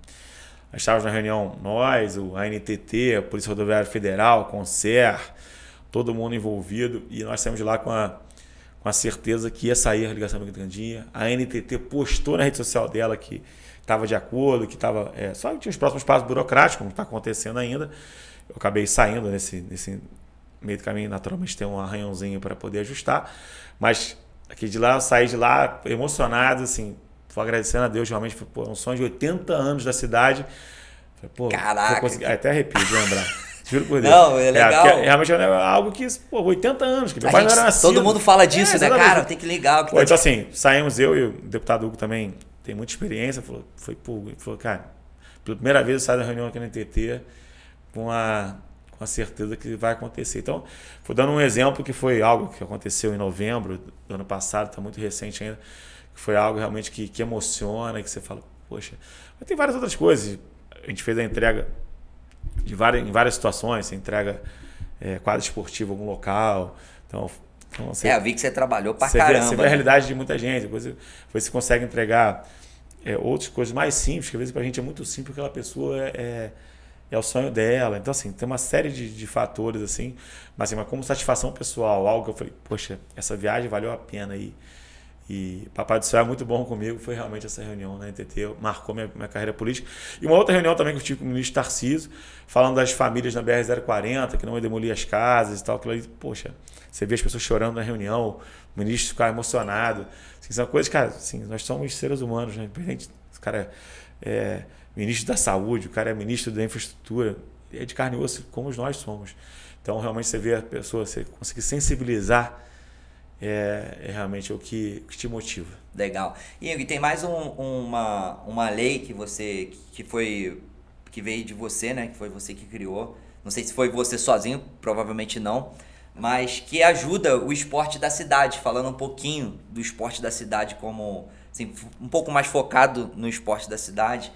Nós estávamos na reunião, nós, o ANTT, a Polícia Rodoviária Federal, Concer, todo mundo envolvido, e nós saímos de lá com a, com a certeza que ia sair a ligação grandinha. A NTT postou na rede social dela que estava de acordo, que estava. É, só que tinha os próximos passos burocráticos, como está acontecendo ainda. Eu acabei saindo nesse, nesse meio do caminho, naturalmente tem um arranhãozinho para poder ajustar. Mas aqui de lá, eu saí de lá emocionado, assim, tô agradecendo a Deus, realmente foi pô, um sonho de 80 anos da cidade. Falei, pô, Caraca! Consegui... Até arrepio de lembrar. Juro por (laughs) Deus. Não, é legal. É, realmente é algo que, pô, 80 anos, que meu a pai gente, não era nascido. Todo mundo fala disso, é, né, cara? Tem que ligar. Que pô, tá então, assim, saímos eu e o deputado Hugo também tem muita experiência. Falou, foi, pô, falou, cara, pela primeira vez eu saio da reunião aqui na NTT com a, com a certeza que vai acontecer. Então, vou dando um exemplo que foi algo que aconteceu em novembro do ano passado, está muito recente ainda, que foi algo realmente que, que emociona, que você fala, poxa. Mas tem várias outras coisas. A gente fez a entrega de várias, em várias situações. Você entrega é, quadro esportivo em algum local. Então, então você, é, eu vi que você trabalhou pra você caramba. Vê, você vê a realidade de muita gente. Depois você, você consegue entregar é, outras coisas mais simples, que às vezes pra gente é muito simples, aquela pessoa é, é, é, o sonho dela. Então, assim, tem uma série de, de fatores, assim. Mas, assim, mas como satisfação pessoal, algo que eu falei, poxa, essa viagem valeu a pena aí. E, Papai do Céu é muito bom comigo, foi realmente essa reunião na NTT, marcou minha, minha carreira política. E uma outra reunião também que eu tive com o ministro Tarciso, falando das famílias na BR-040, que não ia demolir as casas e tal. Aquilo ali, poxa, você vê as pessoas chorando na reunião, o ministro ficar emocionado. Assim, são coisas, cara, assim, nós somos seres humanos, né? O cara é ministro da saúde, o cara é ministro da infraestrutura, é de carne e osso, como nós somos. Então, realmente, você vê a pessoa, você conseguir sensibilizar é, é realmente o que, que, te motiva. Legal. E tem mais um, uma, uma lei que você que foi que veio de você, né? Que foi você que criou. Não sei se foi você sozinho, provavelmente não, mas que ajuda o esporte da cidade, falando um pouquinho do esporte da cidade como assim, um pouco mais focado no esporte da cidade.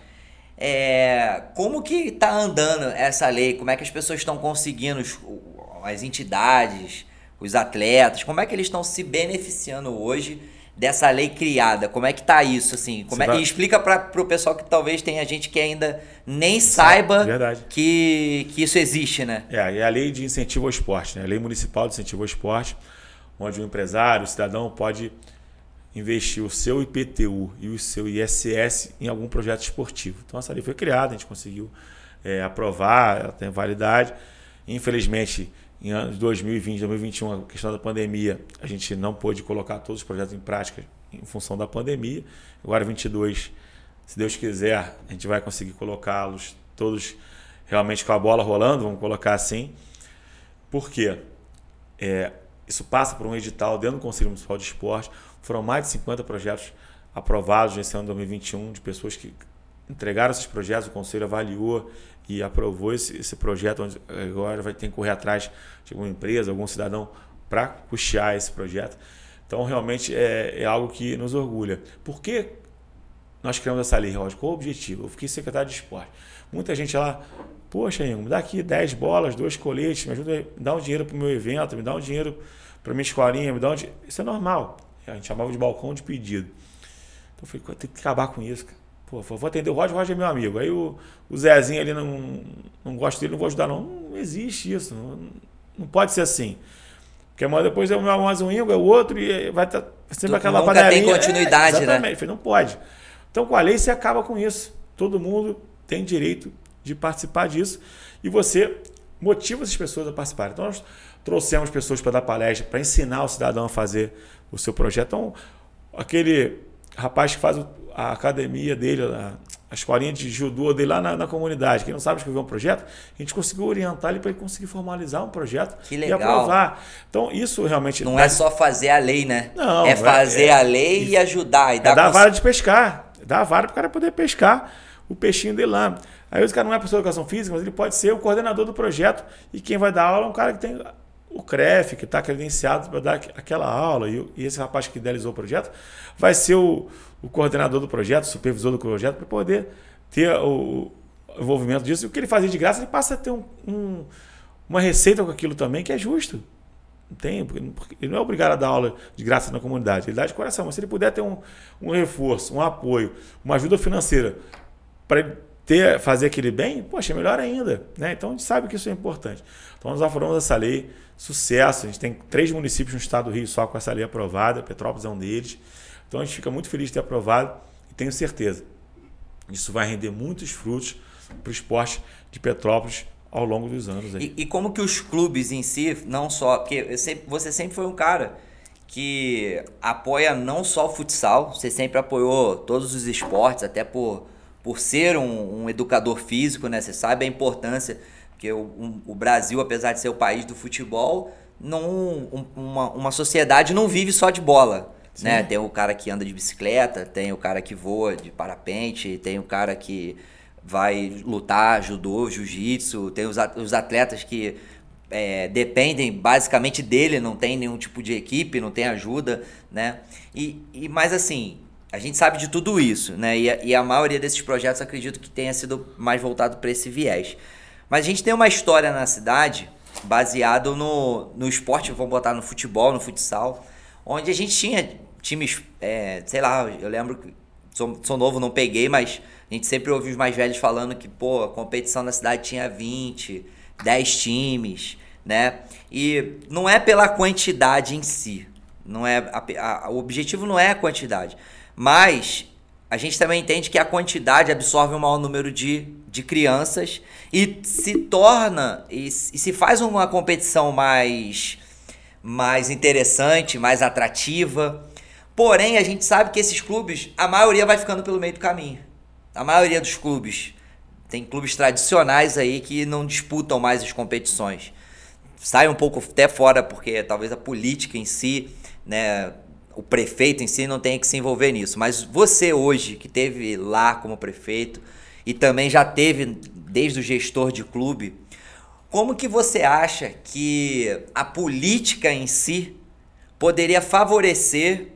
É, como que está andando essa lei? Como é que as pessoas estão conseguindo, as entidades, os atletas, como é que eles estão se beneficiando hoje dessa lei criada? Como é que tá isso assim? Como é, vai... E explica para o pessoal que talvez tenha gente que ainda nem saiba que, que isso existe, né? É, é a lei de incentivo ao esporte, né? A lei municipal de incentivo ao esporte, onde o empresário, o cidadão pode investir o seu IPTU e o seu ISS em algum projeto esportivo. Então essa lei foi criada, a gente conseguiu é, aprovar, ela tem validade. Infelizmente, em anos 2020, 2021, a questão da pandemia, a gente não pôde colocar todos os projetos em prática em função da pandemia. Agora, 22, se Deus quiser, a gente vai conseguir colocá-los todos realmente com a bola rolando, vamos colocar assim. Por quê? É, isso passa por um edital dentro do Conselho Municipal de Esporte. Foram mais de 50 projetos aprovados nesse ano de 2021 de pessoas que entregaram esses projetos, o Conselho avaliou e aprovou esse, esse projeto, onde agora vai ter que correr atrás de alguma empresa, algum cidadão para custear esse projeto. Então, realmente é, é, algo que nos orgulha. Por que nós criamos essa lei, Roger? Qual o objetivo? Eu fiquei secretário de esporte. Muita gente lá, poxa, Ingo, me dá aqui 10 bolas, dois coletes, me ajuda, me dá um dinheiro para o meu evento, me dá um dinheiro para minha escolinha, me dá um dinheiro. Isso é normal. A gente chamava de balcão de pedido. Então, eu falei, tem que acabar com isso, cara. Pô, vou atender o Roger, o Roger é meu amigo. Aí o, o Zezinho ali não, não gosta dele, não vou ajudar, não. Não existe isso. Não, não pode ser assim. Porque amanhã depois é o mais um Ingo, é o outro, e vai estar tá sempre aquela nunca panelinha. tem continuidade, é, exatamente. né? Não pode. Então, com a lei, você acaba com isso. Todo mundo tem direito de participar disso. E você motiva as pessoas a participarem. Então, nós trouxemos pessoas para dar palestra, para ensinar o cidadão a fazer o seu projeto. Então, aquele rapaz que faz a academia dele, a, a escolinha de judô dele lá na, na, comunidade, quem não sabe escrever um projeto, a gente conseguiu orientar ele para ele conseguir formalizar um projeto e aprovar. Então, isso realmente. Não é só fazer a lei, né? Não. É fazer é, a lei e, e ajudar. E é dar, dar a vara de pescar. Dar a vara para o cara poder pescar o peixinho dele lá. Aí o cara não é professor de educação física, mas ele pode ser o coordenador do projeto e quem vai dar aula é um cara que tem o CREF, que está credenciado para dar aquela aula, e, e, esse rapaz que idealizou o projeto vai ser o, o coordenador do projeto, supervisor do projeto, para poder ter o, envolvimento disso. E o que ele fazia de graça, ele passa a ter um, um, uma receita com aquilo também, que é justo. Tem, porque ele não é obrigado a dar aula de graça na comunidade, ele dá de coração. Mas se ele puder ter um, um reforço, um apoio, uma ajuda financeira para ele ter, fazer aquele bem, poxa, é melhor ainda. Né? Então a gente sabe que isso é importante. Então nós aprovamos essa lei, sucesso. A gente tem três municípios no estado do Rio só com essa lei aprovada, Petrópolis é um deles. Então a gente fica muito feliz de ter aprovado e tenho certeza. Isso vai render muitos frutos para o esporte de Petrópolis ao longo dos anos. E, e como que os clubes em si, não só. Porque sempre, você sempre foi um cara que apoia não só o futsal, você sempre apoiou todos os esportes, até por, por ser um, um educador físico, né? Você sabe a importância, porque o, um, o Brasil, apesar de ser o país do futebol, não, um, uma, uma sociedade não vive só de bola. Né? Tem o cara que anda de bicicleta, tem o cara que voa de parapente, tem o cara que vai lutar judô, jiu-jitsu, tem os, os atletas que é, dependem basicamente dele, não tem nenhum tipo de equipe, não tem ajuda, né? E, e mas assim, a gente sabe de tudo isso, né? E a, e a maioria desses projetos acredito que tenha sido mais voltado para esse viés. Mas a gente tem uma história na cidade baseado no, no esporte, vamos botar no futebol, no futsal, onde a gente tinha times, é, sei lá, eu lembro que sou, sou novo, não peguei, mas a gente sempre ouve os mais velhos falando que, pô, a competição na cidade tinha 20, 10 times, né? E não é pela quantidade em si. Não é a, a, o objetivo não é a quantidade. Mas a gente também entende que a quantidade absorve um maior número de, de crianças e se torna e, e se faz uma competição mais mais interessante, mais atrativa. Porém, a gente sabe que esses clubes, a maioria vai ficando pelo meio do caminho a maioria dos clubes tem clubes tradicionais aí que não disputam mais as competições. Sai um pouco até fora porque talvez a política em si, né, o prefeito em si não tenha que se envolver nisso. Mas você hoje que teve lá como prefeito e também já teve desde o gestor de clube, como que você acha que a política em si poderia favorecer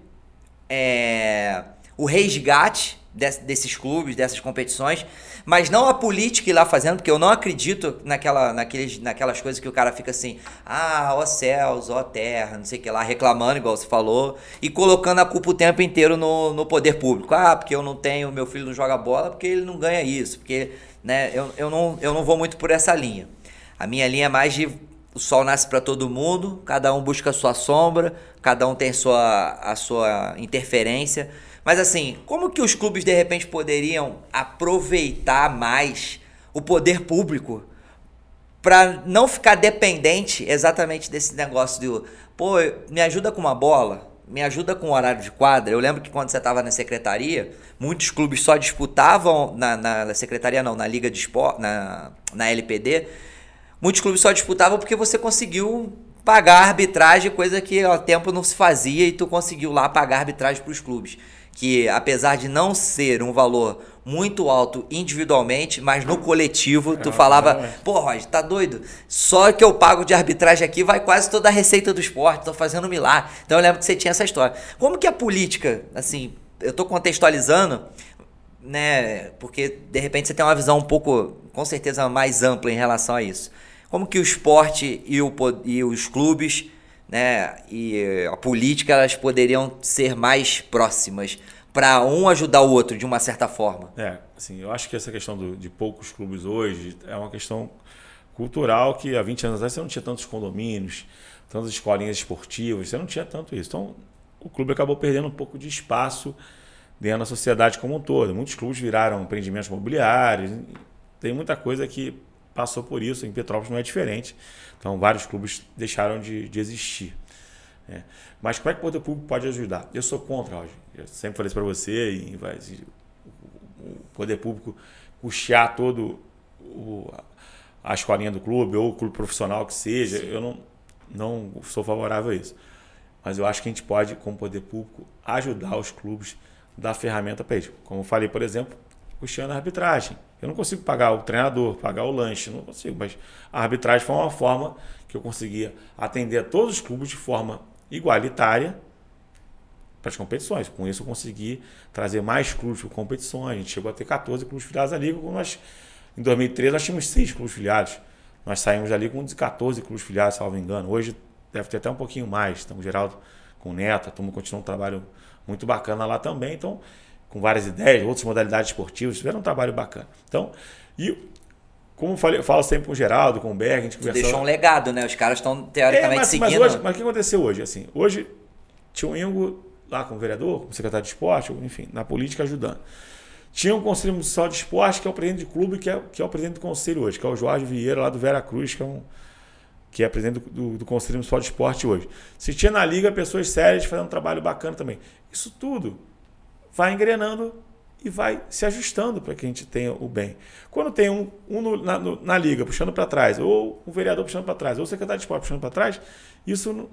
é, o resgate desses clubes, dessas competições, mas não a política ir lá fazendo, porque eu não acredito naquela, naqueles, naquelas coisas que o cara fica assim, ah, ó céus, ó terra, não sei o que lá, reclamando, igual você falou, e colocando a culpa o tempo inteiro no, no poder público. Ah, porque eu não tenho, meu filho não joga bola, porque ele não ganha isso, porque né, eu, eu, não, eu não vou muito por essa linha. A minha linha é mais de o sol nasce para todo mundo, cada um busca a sua sombra, cada um tem sua, a sua interferência. Mas assim, como que os clubes de repente poderiam aproveitar mais o poder público para não ficar dependente exatamente desse negócio de, pô, me ajuda com uma bola, me ajuda com o horário de quadra. Eu lembro que quando você estava na secretaria, muitos clubes só disputavam na, na secretaria não, na liga de esporte, na, na LPD, muitos clubes só disputavam porque você conseguiu pagar arbitragem, coisa que há tempo não se fazia e tu conseguiu lá pagar arbitragem para os clubes que apesar de não ser um valor muito alto individualmente, mas no coletivo tu falava, pô, Roger, tá doido? Só que eu pago de arbitragem aqui vai quase toda a receita do esporte, tô fazendo um milagre. Então eu lembro que você tinha essa história. Como que a política, assim, eu tô contextualizando, né, porque de repente você tem uma visão um pouco, com certeza, mais ampla em relação a isso. Como que o esporte e, o, e os clubes né, e a política elas poderiam ser mais próximas para um ajudar o outro de uma certa forma. É, assim, eu acho que essa questão do, de poucos clubes hoje é uma questão cultural que há 20 anos atrás você não tinha tantos condomínios, tantas escolinhas esportivas, você não tinha tanto isso. Então, o clube acabou perdendo um pouco de espaço dentro da sociedade como um todo. Muitos clubes viraram empreendimentos imobiliários, tem muita coisa que passou por isso, em Petrópolis não é diferente. Então, vários clubes deixaram de, de existir. É. Mas como é que o poder público pode ajudar? Eu sou contra, Roger. Eu sempre falei isso para você. E vai, o poder público custear todo o, a escolinha do clube ou o clube profissional que seja. Sim. Eu não, não sou favorável a isso. Mas eu acho que a gente pode, como poder público, ajudar os clubes dar ferramenta para eles. Como eu falei, por exemplo, custeando a arbitragem. Eu não consigo pagar o treinador, pagar o lanche, não consigo, mas a arbitragem foi uma forma que eu conseguia atender a todos os clubes de forma igualitária para as competições. Com isso eu consegui trazer mais clubes para competições. A gente chegou a ter 14 clubes filiados ali, nós, em 2013 nós tínhamos 6 clubes filiados. Nós saímos ali com 14 clubes filiados, salvo engano. Hoje deve ter até um pouquinho mais. Estamos Geraldo com o Neto, a turma continua um trabalho muito bacana lá também. Então, com várias ideias, outras modalidades esportivas, fizeram um trabalho bacana. Então, e como eu, falei, eu falo sempre com o Geraldo, com o Berg, a gente conversou. Deixou um legado, né? Os caras estão teoricamente é, mas, seguindo. Mas, hoje, mas o que aconteceu hoje? Assim, hoje tinha um Ingo lá com o vereador, com o secretário de esporte, enfim, na política ajudando. Tinha um conselho municipal de esporte, que é o presidente de clube, que é, que é o presidente do conselho hoje, que é o Jorge Vieira, lá do Vera Cruz, que é, um, que é presidente do, do, do Conselho Municipal de Esporte hoje. Se tinha na liga pessoas sérias fazendo um trabalho bacana também. Isso tudo vai engrenando e vai se ajustando para que a gente tenha o bem. Quando tem um, um no, na, no, na, liga puxando para trás, ou um vereador puxando para trás, ou o secretário de esporte puxando para trás, isso não,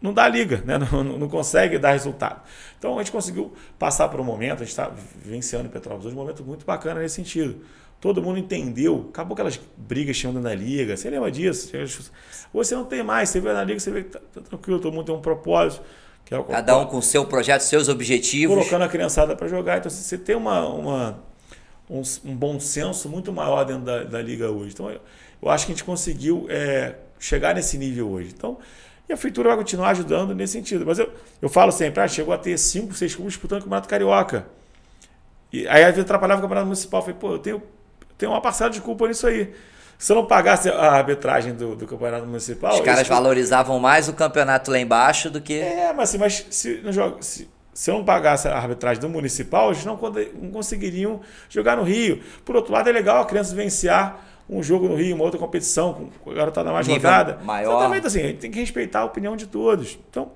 não dá liga, né? (laughs) não, não, consegue dar resultado. Então a gente conseguiu passar por um momento, a gente está vivenciando em Petrópolis hoje um momento muito bacana nesse sentido. Todo mundo entendeu, acabou aquelas brigas chamando na liga, você lembra disso? Você não tem mais, você vê na liga, você vê que tá, tá tranquilo, todo mundo tem um propósito. É Cada um com seu projeto, seus objetivos. Colocando a criançada para jogar. Então, você tem uma, uma um, um, bom senso muito maior dentro da, da liga hoje. Então, eu, eu, acho que a gente conseguiu é, chegar nesse nível hoje. Então, e a Feitura vai continuar ajudando nesse sentido. Mas eu, eu falo sempre, ah, chegou a ter cinco, seis clubes disputando o Campeonato Carioca. E aí, às vezes, atrapalhava o Campeonato Municipal. Eu falei, pô, eu tenho, tenho uma parcela de culpa nisso aí. Se eu não pagasse a arbitragem do, do campeonato municipal. Os caras valorizavam mais o campeonato lá embaixo do que. É, mas, assim, mas se, não joga, se, se eu não pagasse a arbitragem do municipal, eles não, não conseguiriam jogar no Rio. Por outro lado, é legal a criança vivenciar um jogo no Rio, uma outra competição, com a garotada mais Nível jogada. Maior. Exatamente assim, a gente tem que respeitar a opinião de todos. Então,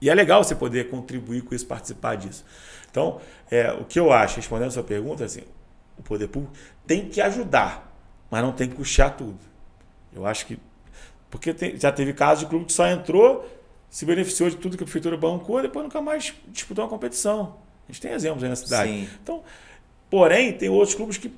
e é legal você poder contribuir com isso, participar disso. Então, é, o que eu acho, respondendo a sua pergunta, assim, o poder público tem que ajudar mas não tem que puxar tudo. Eu acho que. Porque tem, já teve casos de clube que só entrou, se beneficiou de tudo que a prefeitura bancou, depois nunca mais disputou uma competição. A gente tem exemplos aí na cidade. Sim. Então, porém, tem outros clubes que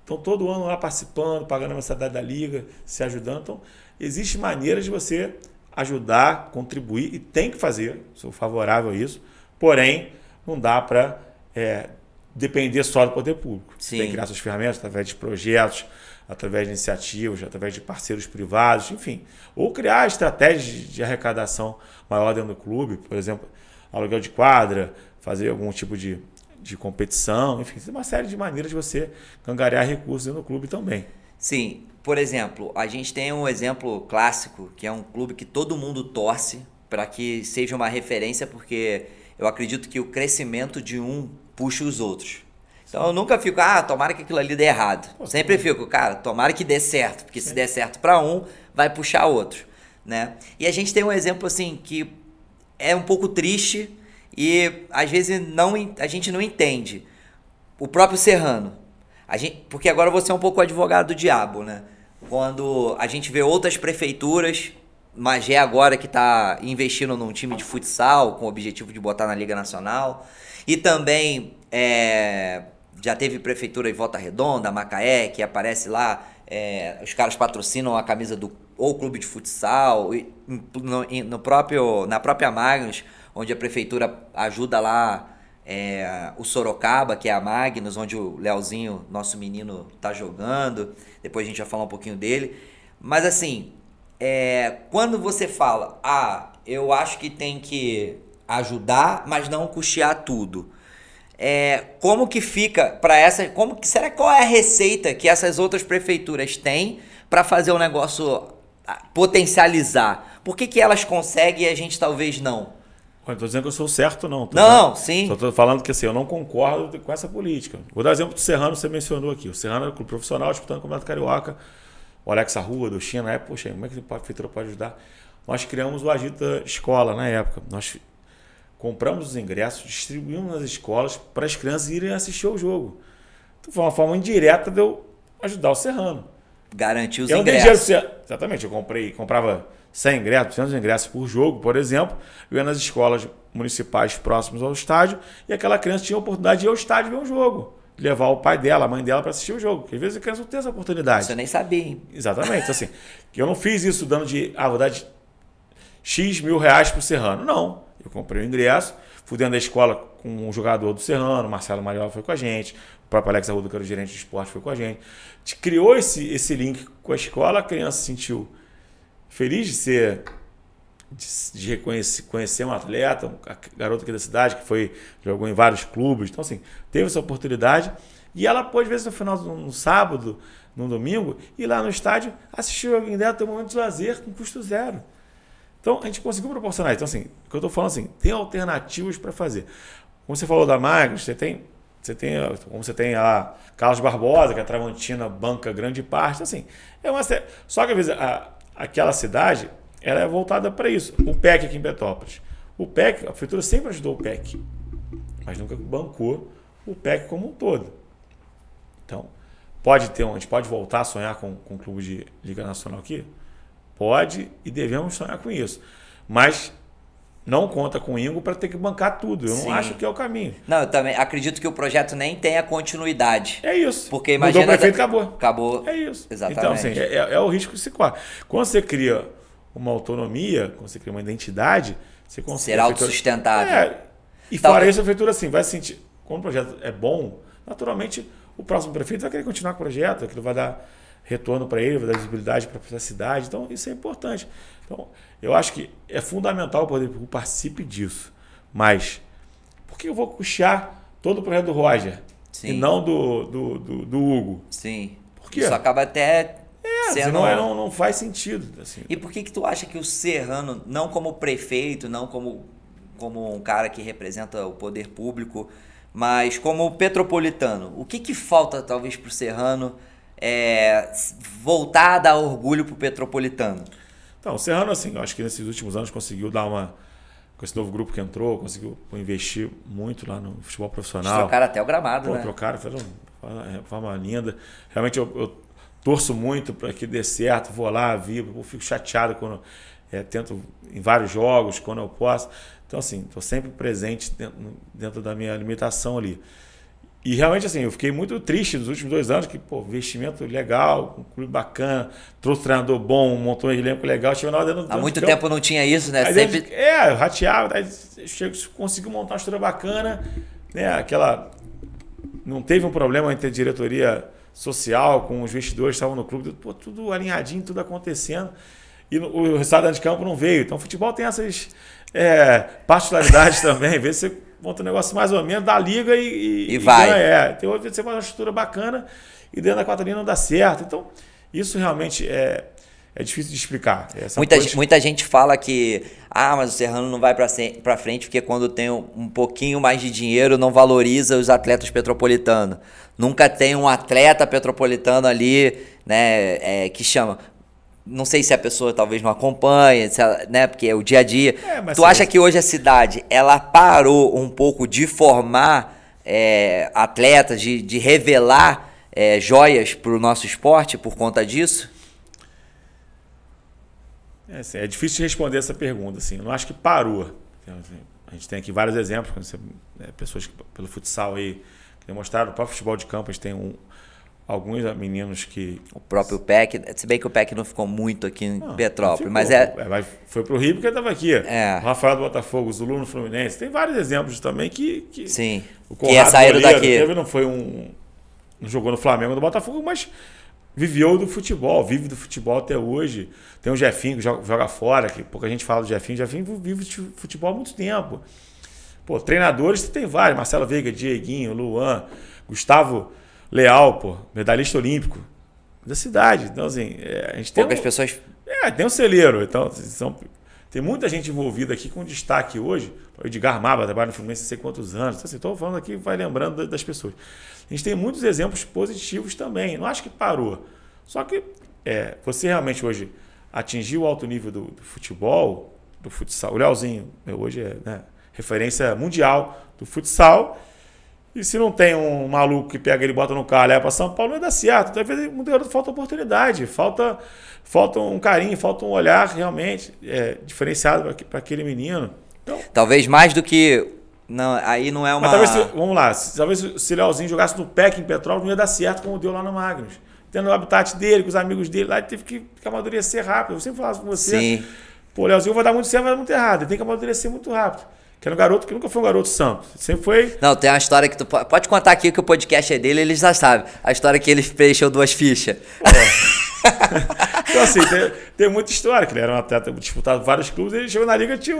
estão todo ano lá participando, pagando a mensalidade da liga, se ajudando. Então, existe maneiras de você ajudar, contribuir, e tem que fazer, sou favorável a isso, porém, não dá para é, depender só do poder público. Sim. Tem que criar suas ferramentas através de projetos, através de iniciativas, através de parceiros privados, enfim. Ou criar estratégias de arrecadação maior dentro do clube, por exemplo, aluguel de quadra, fazer algum tipo de, de competição, enfim, tem uma série de maneiras de você ganhar recursos dentro do clube também. Sim, por exemplo, a gente tem um exemplo clássico, que é um clube que todo mundo torce para que seja uma referência, porque eu acredito que o crescimento de um puxa os outros. Então eu nunca fico, ah, tomara que aquilo ali dê errado. Sempre fico, cara, tomara que dê certo, porque se der certo para um, vai puxar outro, né? E a gente tem um exemplo assim que é um pouco triste e às vezes não a gente não entende. O próprio Serrano. A gente, porque agora você é um pouco advogado do diabo, né? Quando a gente vê outras prefeituras, Magé agora que está investindo num time de futsal com o objetivo de botar na Liga Nacional. E também é, já teve prefeitura em Volta Redonda, Macaé, que aparece lá, é, os caras patrocinam a camisa do ou clube de futsal, no, no próprio, na própria Magnus, onde a prefeitura ajuda lá é, o Sorocaba, que é a Magnus, onde o Leozinho, nosso menino, tá jogando. Depois a gente vai falar um pouquinho dele. Mas assim, é, quando você fala, ah, eu acho que tem que ajudar, mas não custear tudo é, como que fica para essa, como que será qual é a receita que essas outras prefeituras têm para fazer o negócio ah, potencializar? Por que, que elas conseguem e a gente talvez não? Não estou dizendo que eu sou certo, não. não, sim. Só estou falando que assim, eu não concordo com essa política. Vou dar exemplo do Serrano, você mencionou aqui. O Serrano é um clube profissional disputando o Campeonato Carioca. O Alex Arrua, do China, na época, poxa, como é que a prefeitura pode ajudar? Nós criamos o Agita Escola na época. Nós compramos os ingressos, distribuímos nas escolas para as crianças irem assistir ao jogo. Então foi uma forma indireta de eu ajudar o Serrano. Garantir os eu ingressos. Dinheiro, exatamente, eu comprei, comprava 100 ingressos, 200 ingressos por jogo, por exemplo, eu ia nas escolas municipais próximas ao estádio e aquela criança tinha a oportunidade de ir ao estádio ver um jogo. Levar o pai dela, a mãe dela para assistir o jogo. Porque às vezes a criança não tem essa oportunidade. Você nem sabia, hein? Exatamente. assim, eu não fiz isso dando de, ah, vou dar de X mil reais para o Serrano. Não. Eu comprei o ingresso, fui dentro da escola com um jogador do Serrano, Marcelo Mariola foi com a gente, o próprio Alex Arruda, que era o gerente de esporte, foi com a gente. A gente criou esse, esse link com a escola, a criança se sentiu feliz de ser de, de reconhecer, conhecer um atleta, um garoto aqui da cidade que foi jogou em vários clubes. Então, assim, teve essa oportunidade. E ela pôde, vezes, no final, no sábado, no domingo, ir lá no estádio, assistir alguém dela, ter um momento de lazer com custo zero. Então, a gente conseguiu proporcionar. Então, assim, o que eu estou falando assim, tem alternativas para fazer. Como você falou da Magros, você tem, você tem, como você tem a Carlos Barbosa, que a Tramontina banca grande parte, assim, é uma só que às vezes a, aquela cidade, ela é voltada para isso. O PEC aqui em Petrópolis. O PEC, a prefeitura sempre ajudou o PEC, mas nunca bancou o PEC como um todo. Então, pode ter, a gente pode voltar a sonhar com, com clube de Liga Nacional aqui? Pode e devemos sonhar com isso. Mas não conta com o Ingo para ter que bancar tudo. Eu Sim. não acho que é o caminho. Não, eu também acredito que o projeto nem tenha continuidade. É isso. Porque imagina. Mudou o prefeito, acabou. Acabou. É isso. Exatamente. Então, assim, é, é, o risco que se corre. Quando você cria uma autonomia, quando você cria uma identidade, você consegue. Ser autossustentável. É, e fora isso, a prefeitura assim, vai sentir. Quando o projeto é bom, naturalmente o próximo prefeito vai querer continuar com o projeto, aquilo vai dar retorno para ele, vai dar visibilidade para a cidade. Então, isso é importante. Então, eu acho que é fundamental o poder público participe disso. Mas, por que eu vou custear todo o projeto do Roger Sim. e não do, do, do, do Hugo? Sim. Por quê? Isso acaba até é, sendo... não, não, não faz sentido. Assim. E por que, que tu acha que o Serrano, não como prefeito, não como, como um cara que representa o poder público, mas como petropolitano, o que, que falta talvez para o Serrano é, voltar a dar orgulho pro Petropolitano? Então, o Serrano, assim, eu acho que nesses últimos anos conseguiu dar uma. Com esse novo grupo que entrou, conseguiu investir muito lá no futebol profissional. Eles trocaram até o gramado, Pô, né? Trocaram, fizeram uma forma linda. Realmente eu, eu torço muito para que dê certo, vou lá, eu fico chateado quando é, tento em vários jogos, quando eu posso. Então, assim, estou sempre presente dentro, dentro da minha limitação ali. E realmente, assim, eu fiquei muito triste nos últimos dois anos, que, pô, investimento legal, um clube bacana, trouxe um treinador bom, montou um elenco legal, chegou na hora dentro, Há muito tempo não tinha isso, né? Sempre... É, rateava, aí conseguiu montar uma estrutura bacana, né? Aquela. Não teve um problema entre a diretoria social, com os investidores que estavam no clube, pô, tudo alinhadinho, tudo acontecendo. E o resultado de campo não veio. Então, o futebol tem essas é, particularidades (laughs) também. Às vezes você monta um negócio mais ou menos da liga e, e, e vai. Ganha, é. Tem outro você faz uma estrutura bacana e dentro da quadra não dá certo. Então, isso realmente é, é difícil de explicar. muita, coisa... muita gente fala que ah, mas o Serrano não vai para frente porque quando tem um pouquinho mais de dinheiro não valoriza os atletas petropolitanos. Nunca tem um atleta petropolitano ali, né, é, que chama não sei se a pessoa talvez não acompanha, ela, né? Porque é o dia a dia. É, tu acha que hoje a cidade ela parou um pouco de formar é, atletas, de, de revelar é, joias para o nosso esporte por conta disso? É, assim, é, difícil de responder essa pergunta. Assim. Eu não acho que parou. A gente tem aqui vários exemplos, né, pessoas que, pelo futsal aí que demonstraram, o próprio futebol de campo, a gente tem um, alguns meninos que. O próprio PEC, se bem que o PEC não ficou muito aqui em não, Petrópolis, ficou, mas é. é foi para o Rio porque estava aqui. É. O Rafael do Botafogo, Zulu no Fluminense. Tem vários exemplos também que. que Sim. O que é saíram daqui. Teve, não foi um. Não jogou no Flamengo do Botafogo, mas viveu do futebol, vive do futebol até hoje. Tem o Jefinho que joga, joga fora, que pouca gente fala do Jefinho. O Jefinho vive de futebol há muito tempo. Pô, treinadores tem vários: Marcelo Veiga, Dieguinho, Luan, Gustavo Leal, pô, medalhista olímpico da cidade. Então, assim, é, a gente tem. Poucas um, pessoas. É, tem um celeiro. Então, são, tem muita gente envolvida aqui com destaque hoje. O Edgar Maba trabalha no Fluminense não sei quantos anos. Então, assim, falando aqui, vai lembrando das pessoas. A gente tem muitos exemplos positivos também. Não acho que parou. Só que é, você realmente hoje atingiu o alto nível do, do futebol, do futsal. O Leozinho, hoje é né, referência mundial do futsal e se não tem um maluco que pega ele, bota no carro, leva para São Paulo, não dar certo. Então, às vezes, muitas vezes falta oportunidade, falta, falta um carinho, falta um olhar realmente é, diferenciado para aquele menino. Então, talvez mais do que. Não, aí não é uma. Mas talvez, vamos lá, talvez se o Leozinho jogasse no PEC em Petrópolis, não ia dar certo como deu lá no Magnus. Tendo o habitat dele, com os amigos dele lá, ele teve que, que amadurecer rápido. Eu sempre falava com você. Sim. Pô, Leozinho vai dar muito certo, vai dar muito errado. Ele tem que amadurecer muito rápido. Que era um garoto que nunca foi um garoto santo. Sempre foi. Não, tem uma história que tu pode contar aqui que o podcast é dele, ele já sabe. A história que ele preencheu duas fichas. (laughs) então, assim, tem, tem, muita história, que ele era um atleta disputado vários clubes, ele chegou na liga tinha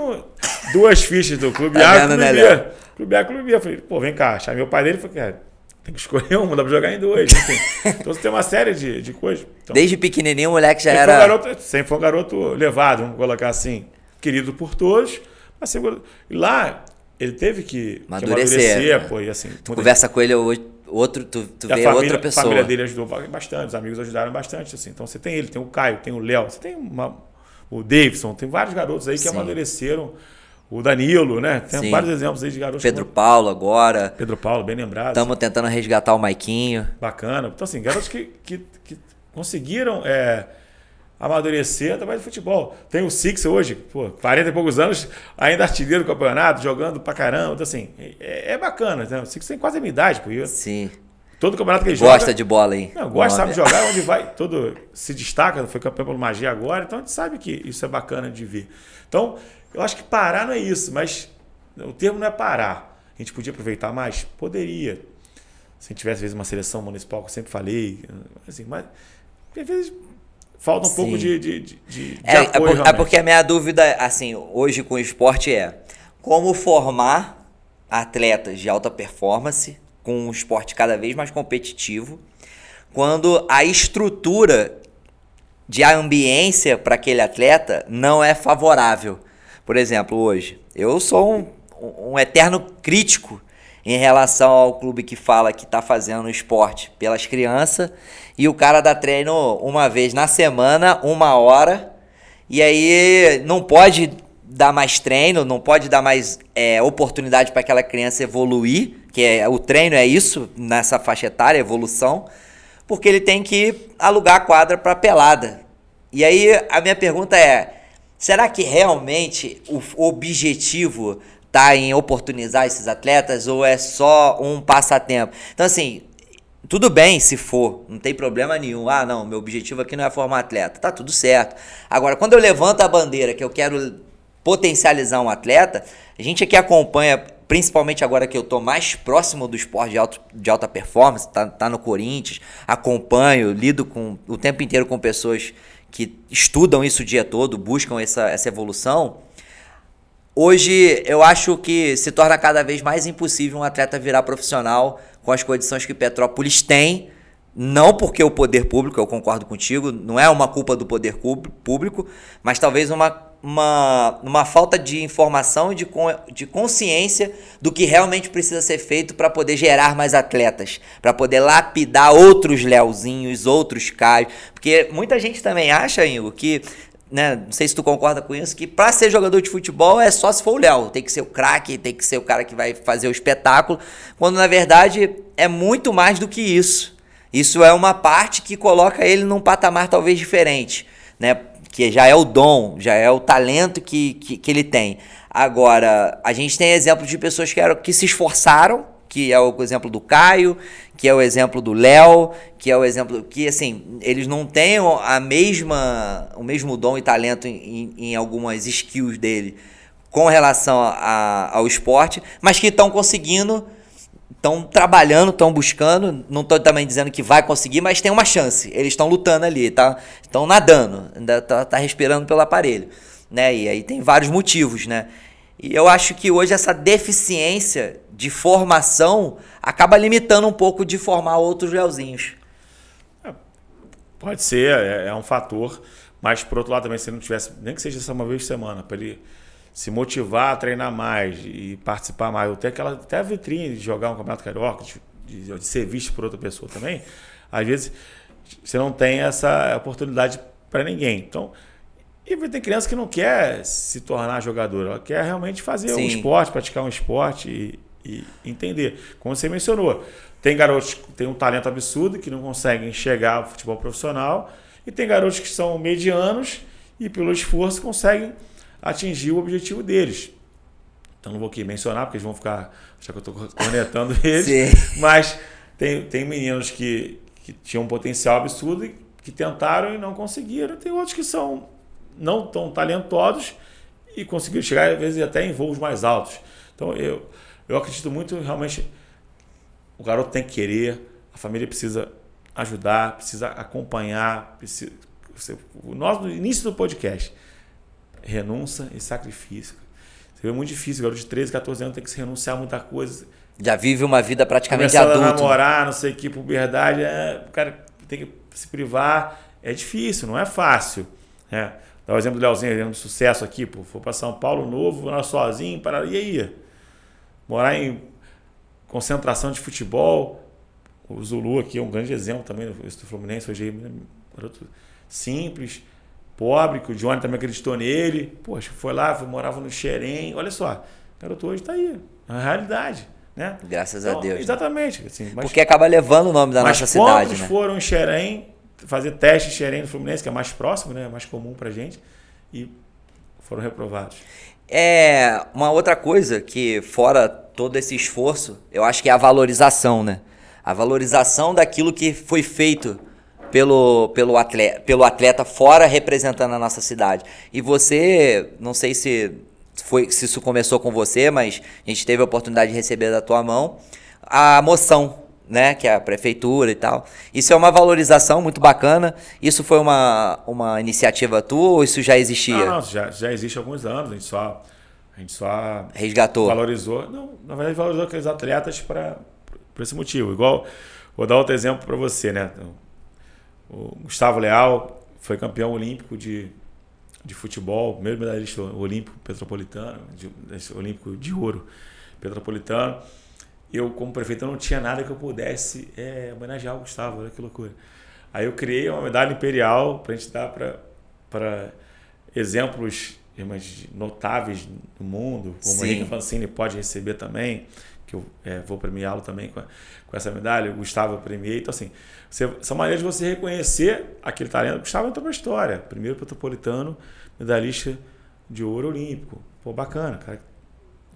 duas fichas do clube tá A e clube né, B. Clube A clube B. Eu falei, pô, vem cá, chamei o pai dele falei, cara, tem que escolher um, dá pra jogar em dois. Enfim. Então você tem uma série de, de coisas. Então, Desde pequenininho o moleque já era. Foi um garoto, sempre foi um garoto levado, vamos colocar assim, querido por todos. Sempre, e lá ele teve que amadurecer, que amadurecer né? pô, e assim. Tu conversa com ele hoje outro, tu, tu vê família, outra pessoa. A família dele ajudou bastante, os amigos ajudaram bastante, assim. Então você tem ele, tem o Caio, tem o Léo, você tem uma, o Davidson, tem vários garotos aí que Sim. amadureceram. O Danilo, né? Tem Sim. vários exemplos aí de garotos. Pedro que... Paulo agora. Pedro Paulo, bem lembrado. Estamos tentando resgatar o Maiquinho. Bacana. Então, assim, garotos que, que, que conseguiram é, amadurecer através do futebol. Tem o Six hoje, pô, 40 e poucos anos, ainda artilheiro do campeonato, jogando pra caramba. Então, assim, é, é bacana. Né? O Six tem quase a minha idade, pô. Sim. Todo campeonato que ele gosta joga. Gosta de bola, hein? Não, gosta, sabe jogar onde (laughs) vai. Todo se destaca, foi campeão pelo Magia agora, então a gente sabe que isso é bacana de ver. Então, eu acho que parar não é isso, mas o termo não é parar. A gente podia aproveitar mais? Poderia. Se a gente tivesse, às vezes, uma seleção municipal, que eu sempre falei, assim, mas às vezes falta um Sim. pouco de, de, de, de é, apoio. É, é porque a minha dúvida, assim, hoje com o esporte é como formar atletas de alta performance com um esporte cada vez mais competitivo, quando a estrutura de ambiência para aquele atleta não é favorável. Por exemplo, hoje, eu sou um, um eterno crítico em relação ao clube que fala que está fazendo esporte pelas crianças e o cara dá treino uma vez na semana, uma hora, e aí não pode dar mais treino, não pode dar mais é, oportunidade para aquela criança evoluir, que é, o treino é isso, nessa faixa etária, evolução, porque ele tem que alugar a quadra para pelada. E aí a minha pergunta é: será que realmente o objetivo está em oportunizar esses atletas ou é só um passatempo? Então, assim, tudo bem se for, não tem problema nenhum. Ah, não, meu objetivo aqui não é formar atleta. Tá tudo certo. Agora, quando eu levanto a bandeira que eu quero potencializar um atleta, a gente aqui acompanha, principalmente agora que eu estou mais próximo do esporte de, alto, de alta performance, tá, tá no Corinthians, acompanho, lido com o tempo inteiro com pessoas que estudam isso o dia todo, buscam essa, essa evolução. Hoje eu acho que se torna cada vez mais impossível um atleta virar profissional com as condições que Petrópolis tem não porque o poder público, eu concordo contigo, não é uma culpa do poder público, mas talvez uma, uma, uma falta de informação e de, de consciência do que realmente precisa ser feito para poder gerar mais atletas, para poder lapidar outros Leozinhos, outros Caio. Porque muita gente também acha, Ingo, que né, não sei se tu concorda com isso, que para ser jogador de futebol é só se for o Léo, tem que ser o craque, tem que ser o cara que vai fazer o espetáculo, quando na verdade é muito mais do que isso. Isso é uma parte que coloca ele num patamar talvez diferente, né? Que já é o dom, já é o talento que, que, que ele tem. Agora, a gente tem exemplos de pessoas que, eram, que se esforçaram, que é o exemplo do Caio, que é o exemplo do Léo, que é o exemplo que assim eles não têm a mesma o mesmo dom e talento em, em algumas skills dele com relação a, ao esporte, mas que estão conseguindo estão trabalhando, estão buscando. Não estou também dizendo que vai conseguir, mas tem uma chance. Eles estão lutando ali, tá? Estão nadando, ainda tá, tá respirando pelo aparelho, né? E aí tem vários motivos, né? E eu acho que hoje essa deficiência de formação acaba limitando um pouco de formar outros Leozinhos. É, pode ser, é, é, um fator. Mas por outro lado também, se ele não tivesse, nem que seja só uma vez por semana, para ele se motivar a treinar mais e participar mais, ou ter aquela até a vitrine de jogar um campeonato carioca, de, de, de, ser visto por outra pessoa também, às vezes você não tem essa oportunidade para ninguém. Então, e tem criança que não quer se tornar jogador, ela quer realmente fazer Sim. um esporte, praticar um esporte e, e, entender. Como você mencionou, tem garotos que têm um talento absurdo que não conseguem chegar ao futebol profissional, e tem garotos que são medianos e pelo esforço conseguem atingir o objetivo deles. Então não vou aqui mencionar, porque eles vão ficar. Já que eu estou conectando (laughs) eles. Sim. Mas tem, tem meninos que, que tinham um potencial absurdo e que tentaram e não conseguiram. Tem outros que são não tão talentosos e conseguiram chegar, às vezes, até em voos mais altos. Então eu, eu acredito muito realmente. O garoto tem que querer, a família precisa ajudar, precisa acompanhar. Precisa, nós, no início do podcast, renúncia e sacrifício. Você vê muito difícil, garoto de 13, 14 anos tem que se renunciar a muita coisa. Já vive uma vida praticamente adulta. a namorar, não sei o que, puberdade, é, o cara tem que se privar. É difícil, não é fácil. É. Dá o exemplo do Leozinho, exemplo de sucesso aqui, pô. For para São Paulo novo, morar sozinho, para e aí? Morar em concentração de futebol. O Zulu aqui é um grande exemplo também do Fluminense, hoje é garoto simples, pobre, que o Johnny também acreditou nele. Poxa, foi lá, foi, morava no Xerém. Olha só, o garoto hoje está aí, na realidade. Né? Graças então, a Deus. Exatamente. Né? Assim, mas, Porque acaba levando o nome da nossa cidade. Mas né? foram em Xerém, fazer teste em Xerém no Fluminense, que é mais próximo, né? é mais comum pra gente, e foram reprovados. É uma outra coisa que, fora todo esse esforço, eu acho que é a valorização, né? A valorização daquilo que foi feito pelo, pelo, atleta, pelo atleta fora representando a nossa cidade. E você, não sei se foi se isso começou com você, mas a gente teve a oportunidade de receber da tua mão a moção, né, que é a prefeitura e tal. Isso é uma valorização muito bacana. Isso foi uma, uma iniciativa tua ou isso já existia? Não, não já, já existe há alguns anos. A gente só a gente só resgatou. Valorizou. Não, na verdade valorizou aqueles atletas para por esse motivo. Igual vou dar outro exemplo para você, né? O Gustavo Leal foi campeão olímpico de de futebol, primeiro medalhista olímpico petropolitano, de, olímpico de ouro petropolitano. Eu, como prefeito, não tinha nada que eu pudesse é, homenagear o Gustavo, olha que loucura. Aí eu criei uma medalha imperial para a gente dar para exemplos notáveis do mundo, como o Henrique Fancini pode receber também, que eu é, vou premiá-lo também com, com, essa medalha, o Gustavo eu premiei. Então, assim, você, são maneiras de você reconhecer aquele talento. O Gustavo entrou para a história. Primeiro petropolitano, medalhista de ouro olímpico. Pô, bacana, cara.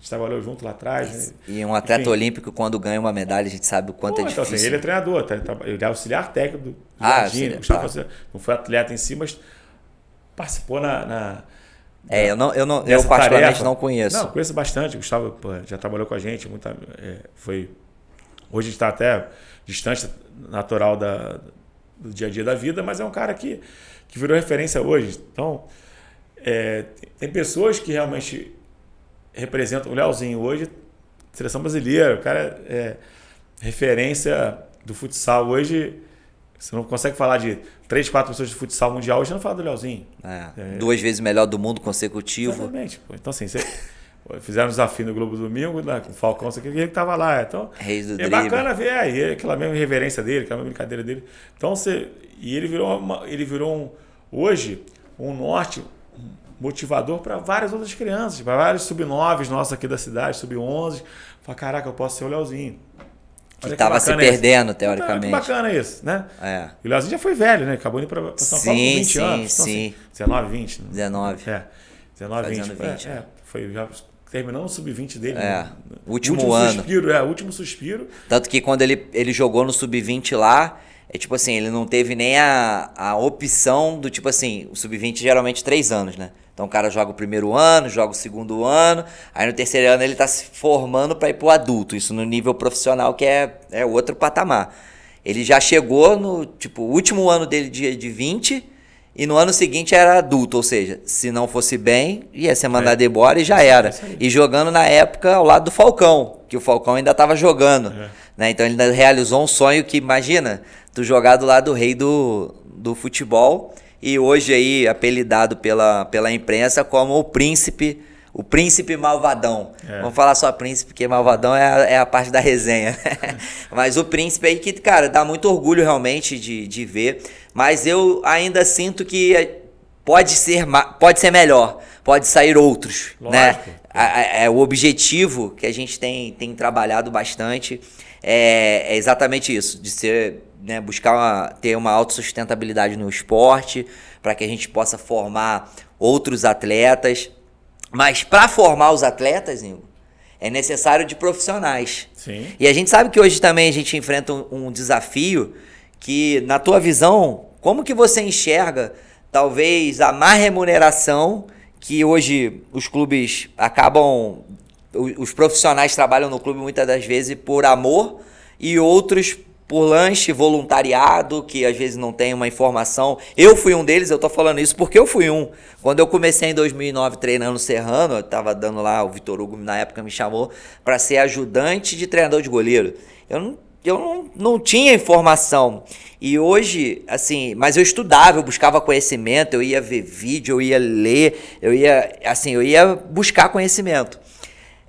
Gente trabalhou junto lá atrás. Né? E um atleta Enfim. olímpico, quando ganha uma medalha, a gente sabe o quanto Pô, é difícil. Então, assim, ele é treinador, tá? ele é auxiliar técnico do ah, tá. não foi atleta em si, mas participou na, na é, eu, não, eu, não, eu particularmente tarefa. não conheço. Não, conheço bastante. O Gustavo pô, já trabalhou com a gente. Muita, é, foi, hoje está até distante natural da, do dia a dia da vida, mas é um cara que, que virou referência hoje. Então, é, tem pessoas que realmente representam o Leozinho hoje, seleção brasileira, o cara é referência do futsal hoje. Você não consegue falar de três, quatro pessoas de futsal mundial, hoje não fala do Leozinho. É, é. Duas vezes melhor do mundo consecutivo. Exatamente. Então, assim, você, (laughs) fizeram um desafio no Globo Domingo, né, com o Falcão, isso aqui, ele estava lá. Então, Reis do é bacana ver aí, aquela mesma reverência dele, aquela mesma brincadeira dele. Então, você, e ele virou, uma, ele virou um, hoje um norte motivador para várias outras crianças, para vários sub-9 nossos aqui da cidade, sub-11. Fala, caraca, eu posso ser o Leozinho. que estava se perdendo, isso. teoricamente. Então, que bacana isso, né? É. E o Leozinho já foi velho, né? Acabou indo para São Paulo com 20 sim, anos. Então, sim, assim, 19, 20. Né? 19. É. 19, Fazendo 20. 20, é, é. é, foi já terminando o sub-20 dele. É. Né? Último, último ano. Suspiro, é, último suspiro. Tanto que quando ele, ele jogou no sub-20 lá, é tipo assim, ele não teve nem a, a opção do tipo assim, o sub-20 geralmente três anos, né? Então o cara joga o primeiro ano, joga o segundo ano, aí no terceiro ano ele tá se formando para ir pro adulto, isso no nível profissional que é, é outro patamar. Ele já chegou no, tipo, último ano dele de, de 20 e no ano seguinte era adulto, ou seja, se não fosse bem, ia ser mandado é. embora e já era. E jogando na época ao lado do Falcão, que o Falcão ainda estava jogando. É. Né? Então ele realizou um sonho que, imagina, tu jogar do lado do rei do, do futebol e hoje aí apelidado pela, pela imprensa como o príncipe o príncipe malvadão. É. Vamos falar só príncipe, porque malvadão é a, é a parte da resenha. (laughs) mas o príncipe aí que, cara, dá muito orgulho realmente de, de ver. Mas eu ainda sinto que pode ser, pode ser melhor, pode sair outros. Né? Lógico. Né? É o objetivo que a gente tem, tem trabalhado bastante é, é exatamente isso, de ser né, buscar uma, ter uma autossustentabilidade no esporte, para que a gente possa formar outros atletas. Mas para formar os atletas, Ingo, é necessário de profissionais. Sim. E a gente sabe que hoje também a gente enfrenta um, um desafio que, na tua visão, como que você enxerga talvez a má remuneração que hoje os clubes acabam os profissionais trabalham no clube muitas das vezes por amor e outros por lanche, voluntariado, que às vezes não tem uma informação. Eu fui um deles, eu tô falando isso porque eu fui um. Quando eu comecei em 2009 treinando Serrano, eu tava dando lá, o Vitor Hugo na época me chamou para ser ajudante de treinador de goleiro. Eu não eu não, não tinha informação. E hoje, assim, mas eu estudava, eu buscava conhecimento, eu ia ver vídeo, eu ia ler, eu ia, assim, eu ia buscar conhecimento.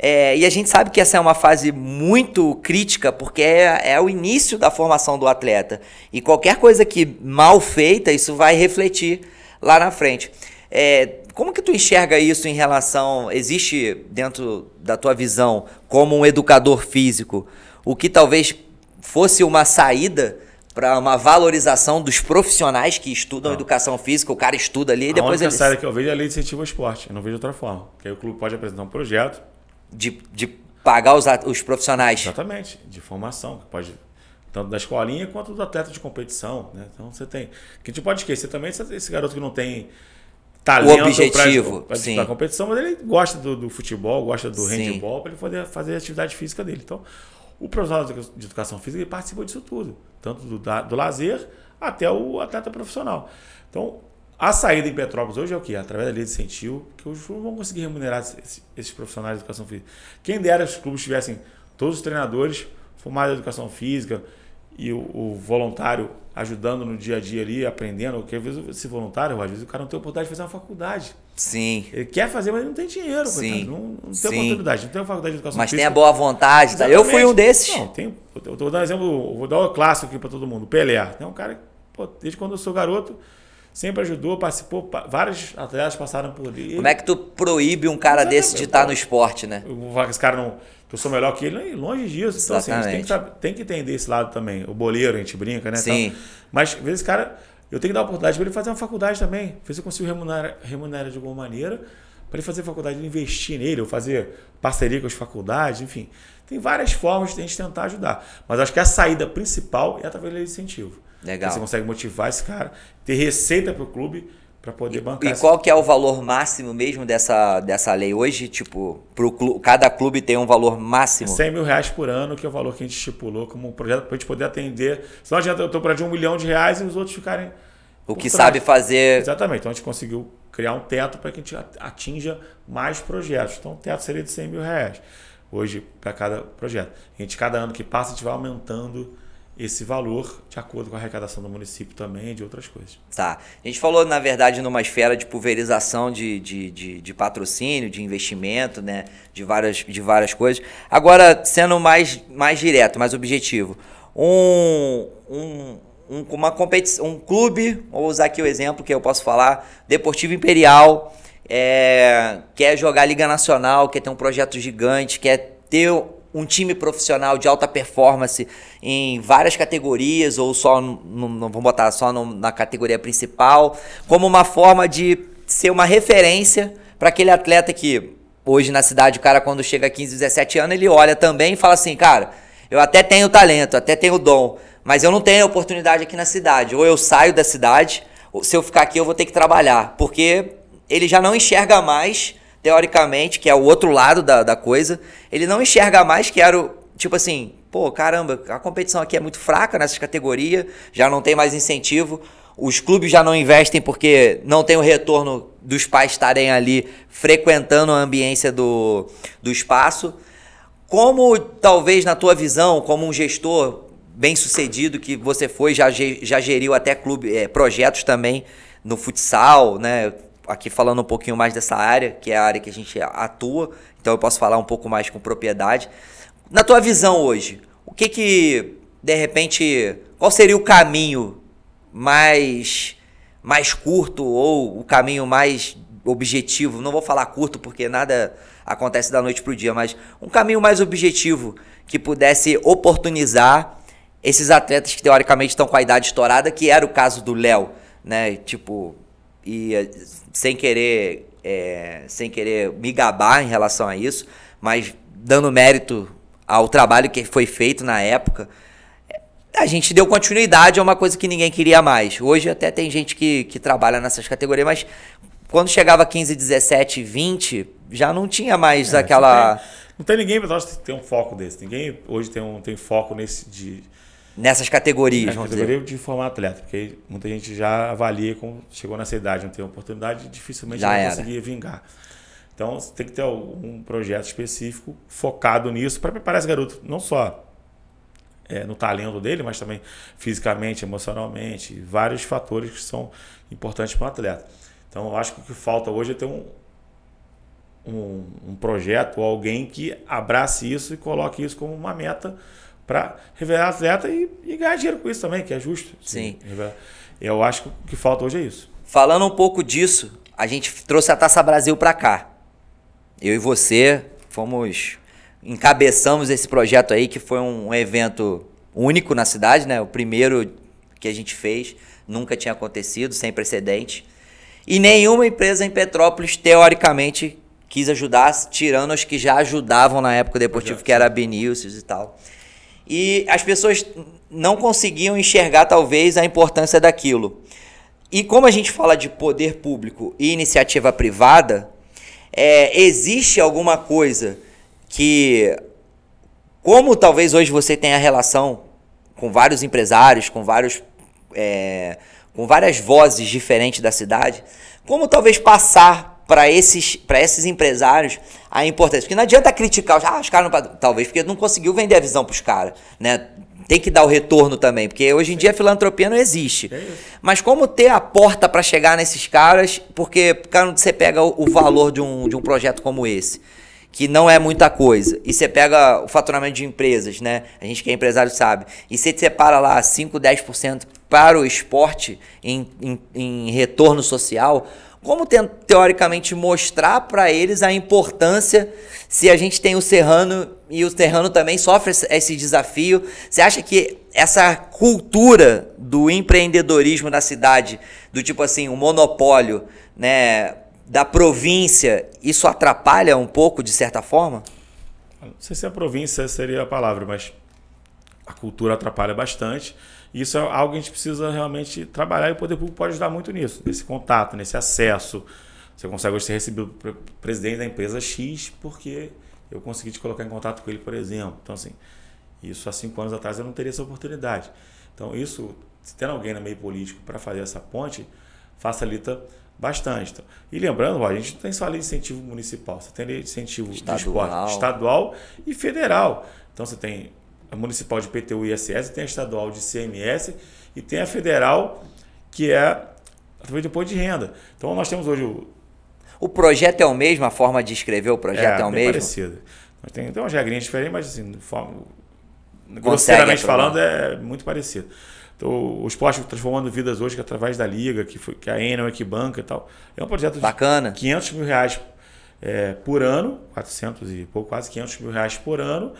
É, e a gente sabe que essa é uma fase muito crítica, porque é, é o início da formação do atleta. E qualquer coisa que mal feita, isso vai refletir lá na frente. É, como que tu enxerga isso em relação. Existe dentro da tua visão, como um educador físico, o que talvez fosse uma saída para uma valorização dos profissionais que estudam não. educação física, o cara estuda ali e depois ele. A única saída que eu vejo é a lei de incentivo ao esporte, eu não vejo outra forma. Que aí o clube pode apresentar um projeto, de, de pagar os, os profissionais. Exatamente, de formação, que pode tanto da escolinha quanto do atleta de competição. Né? Então você tem. Que a gente pode esquecer também esse garoto que não tem talento o objetivo para disputar a competição, mas ele gosta do, do futebol, gosta do sim. handball, para ele poder fazer a atividade física dele. Então, o profissional de educação física ele participa disso tudo, tanto do, do lazer até o atleta profissional. Então, a saída em Petrópolis hoje é o quê? Através da lei de incentivo, que os clubes vão conseguir remunerar esses, esses, profissionais de educação física. Quem dera os clubes tivessem todos os treinadores formados em educação física e o, o, voluntário ajudando no dia a dia ali, aprendendo. Porque às vezes esse voluntário, às vezes o cara não tem oportunidade de fazer uma faculdade. Sim. Ele quer fazer, mas não tem dinheiro. Sim. Não, não tem Sim. oportunidade, não tem uma faculdade de educação mas física. Mas tem a boa vontade. Tá? Eu fui um desses. Não, tem, eu vou dar um exemplo, vou dar um clássico aqui para todo mundo. Pelé. É um cara, pô, desde quando eu sou garoto sempre ajudou, participou, vários atletas passaram por ali. Como é que tu proíbe um cara Exatamente. desse de estar no esporte, né? Esse cara não. Que eu sou melhor que ele, longe disso. Então, assim, a gente tem que, tem que, entender esse lado também. O boleiro, a gente brinca, né? Sim. Então, mas, às vezes, cara, eu tenho que dar a oportunidade para ele fazer uma faculdade também. Ver se eu consigo remunerar, remunerar de alguma maneira para ele fazer faculdade, investir nele, ou fazer parceria com as faculdades, enfim. Tem várias formas de a gente tentar ajudar. Mas acho que a saída principal é através do incentivo. Legal. Você consegue motivar esse cara, ter receita para o clube para poder bancar. E qual que é o valor máximo mesmo dessa, dessa lei hoje? Tipo, pro clube, cada clube tem um valor máximo? 100 mil reais por ano, que é o valor que a gente estipulou como um projeto para a gente poder atender. Senão adianta eu estou para de um milhão de reais e os outros ficarem. O que trás. sabe fazer. Exatamente. Então a gente conseguiu criar um teto para que a gente atinja mais projetos. Então o teto seria de 100 mil reais hoje para cada projeto. A gente, cada ano que passa, a gente vai aumentando esse valor de acordo com a arrecadação do município também de outras coisas. Tá. A gente falou, na verdade, numa esfera de pulverização de, de, de, de, patrocínio, de investimento, né? de, várias, de várias coisas. Agora, sendo mais, mais direto, mais objetivo, um, um, um, uma competição, um clube, vou usar aqui o exemplo que eu posso falar, Deportivo Imperial, é, quer jogar Liga Nacional, quer ter um projeto gigante, quer ter um time profissional de alta performance em várias categorias, ou só, no, não vamos botar só no, na categoria principal, como uma forma de ser uma referência para aquele atleta que hoje na cidade, o cara quando chega a 15, 17 anos, ele olha também e fala assim, cara, eu até tenho talento, até tenho dom, mas eu não tenho oportunidade aqui na cidade. Ou eu saio da cidade, ou se eu ficar aqui eu vou ter que trabalhar, porque ele já não enxerga mais teoricamente, que é o outro lado da, da coisa, ele não enxerga mais que era o. Tipo assim, pô, caramba, a competição aqui é muito fraca nessas categorias, já não tem mais incentivo, os clubes já não investem porque não tem o retorno dos pais estarem ali frequentando a ambiência do, do espaço. Como talvez na tua visão, como um gestor bem sucedido que você foi, já, já geriu até clube, é, projetos também no futsal, né? Aqui falando um pouquinho mais dessa área, que é a área que a gente atua, então eu posso falar um pouco mais com propriedade. Na tua visão hoje, o que que, de repente, qual seria o caminho mais, mais curto ou o caminho mais objetivo? Não vou falar curto porque nada acontece da noite para o dia, mas um caminho mais objetivo que pudesse oportunizar esses atletas que teoricamente estão com a idade estourada, que era o caso do Léo, né? Tipo, e eh, sem querer é, sem querer me gabar em relação a isso, mas dando mérito ao trabalho que foi feito na época, a gente deu continuidade a uma coisa que ninguém queria mais. Hoje até tem gente que, que trabalha nessas categorias, mas quando chegava 15, 17, 20, já não tinha mais é, aquela. Tem, não tem ninguém para nós ter um foco desse. Ninguém hoje tem um tem foco nesse de Nessas categorias, vamos categoria dizer. de formar atleta, porque muita gente já avalia como chegou nessa idade, não tem oportunidade, dificilmente Já vai conseguir vingar. Então você tem que ter algum projeto específico focado nisso para preparar esse garoto, não só é, no talento dele, mas também fisicamente, emocionalmente, vários fatores que são importantes para o atleta. Então eu acho que o que falta hoje é ter um, um, um projeto ou alguém que abrace isso e coloque isso como uma meta para revelar atleta e, e ganhar dinheiro com isso também, que é justo. Sim. revelar. Eu acho que o que falta hoje é isso. Falando um pouco disso, a gente trouxe a Taça Brasil pra cá. Eu e você fomos encabeçamos esse projeto aí que foi um evento único na cidade, né? O primeiro que a gente fez, nunca tinha acontecido, sem precedente. E nenhuma empresa em Petrópolis teoricamente quis ajudar, tirando as que já ajudavam na época deportivo, que era a Benilcius e tal. E as pessoas não conseguiam enxergar talvez a importância daquilo. E como a gente fala de poder público e iniciativa privada, é, existe alguma coisa que, como talvez hoje você tenha relação com vários empresários, com vários, é, com várias vozes diferentes da cidade, como talvez passar para esses, para esses empresários a importância? Porque não adianta criticar, os- ah, os caras não, talvez porque não conseguiu vender a visão para os caras, né? Tem que dar o retorno também, porque hoje em dia a filantropia não existe. Mas como ter a porta para chegar nesses caras, porque quando você pega o, o valor de um, de um projeto como esse, que não é muita coisa, e você pega o faturamento de empresas, né? A gente que é empresário sabe, e você separa lá 5, 10% para o esporte em, em, em retorno social, como te- teoricamente mostrar para eles a importância se a gente tem o Serrano e o Serrano também sofre esse- esse desafio? Você acha que essa cultura do empreendedorismo na cidade, do tipo assim, o monopólio, né, da província, isso atrapalha um pouco de certa forma? Não sei se a província seria a palavra, mas a cultura atrapalha bastante. Isso é algo que a gente precisa realmente trabalhar e o poder público pode ajudar muito nisso, nesse contato, nesse acesso. Você consegue hoje ser recebido pelo presidente da empresa X porque eu consegui te colocar em contato com ele, por exemplo. Então, assim, isso há cinco anos atrás eu não teria essa oportunidade. Então, isso, se tem alguém no meio político para fazer essa ponte, facilita bastante. Então, e lembrando, ó, a gente não tem só lei de incentivo municipal, você tem lei de incentivo Estadual. de esporte estadual e federal. Então você tem a municipal de PTU e ISS, tem a estadual de CMS e tem a federal que é através do imposto de renda. Então nós temos hoje o O projeto é o mesmo, a forma de escrever o projeto é, o bem mesmo? parecido. Nós tem, tem umas regrinhas diferentes, mas assim, de forma, grosseiramente falando, é muito parecido. Então, o esporte transformando vidas hoje que é através da liga, que, foi, que a Enel é que banca e tal. É um projeto de Bacana. 500 mil reais é, por ano, 400 e pouco, quase 500 mil reais por ano.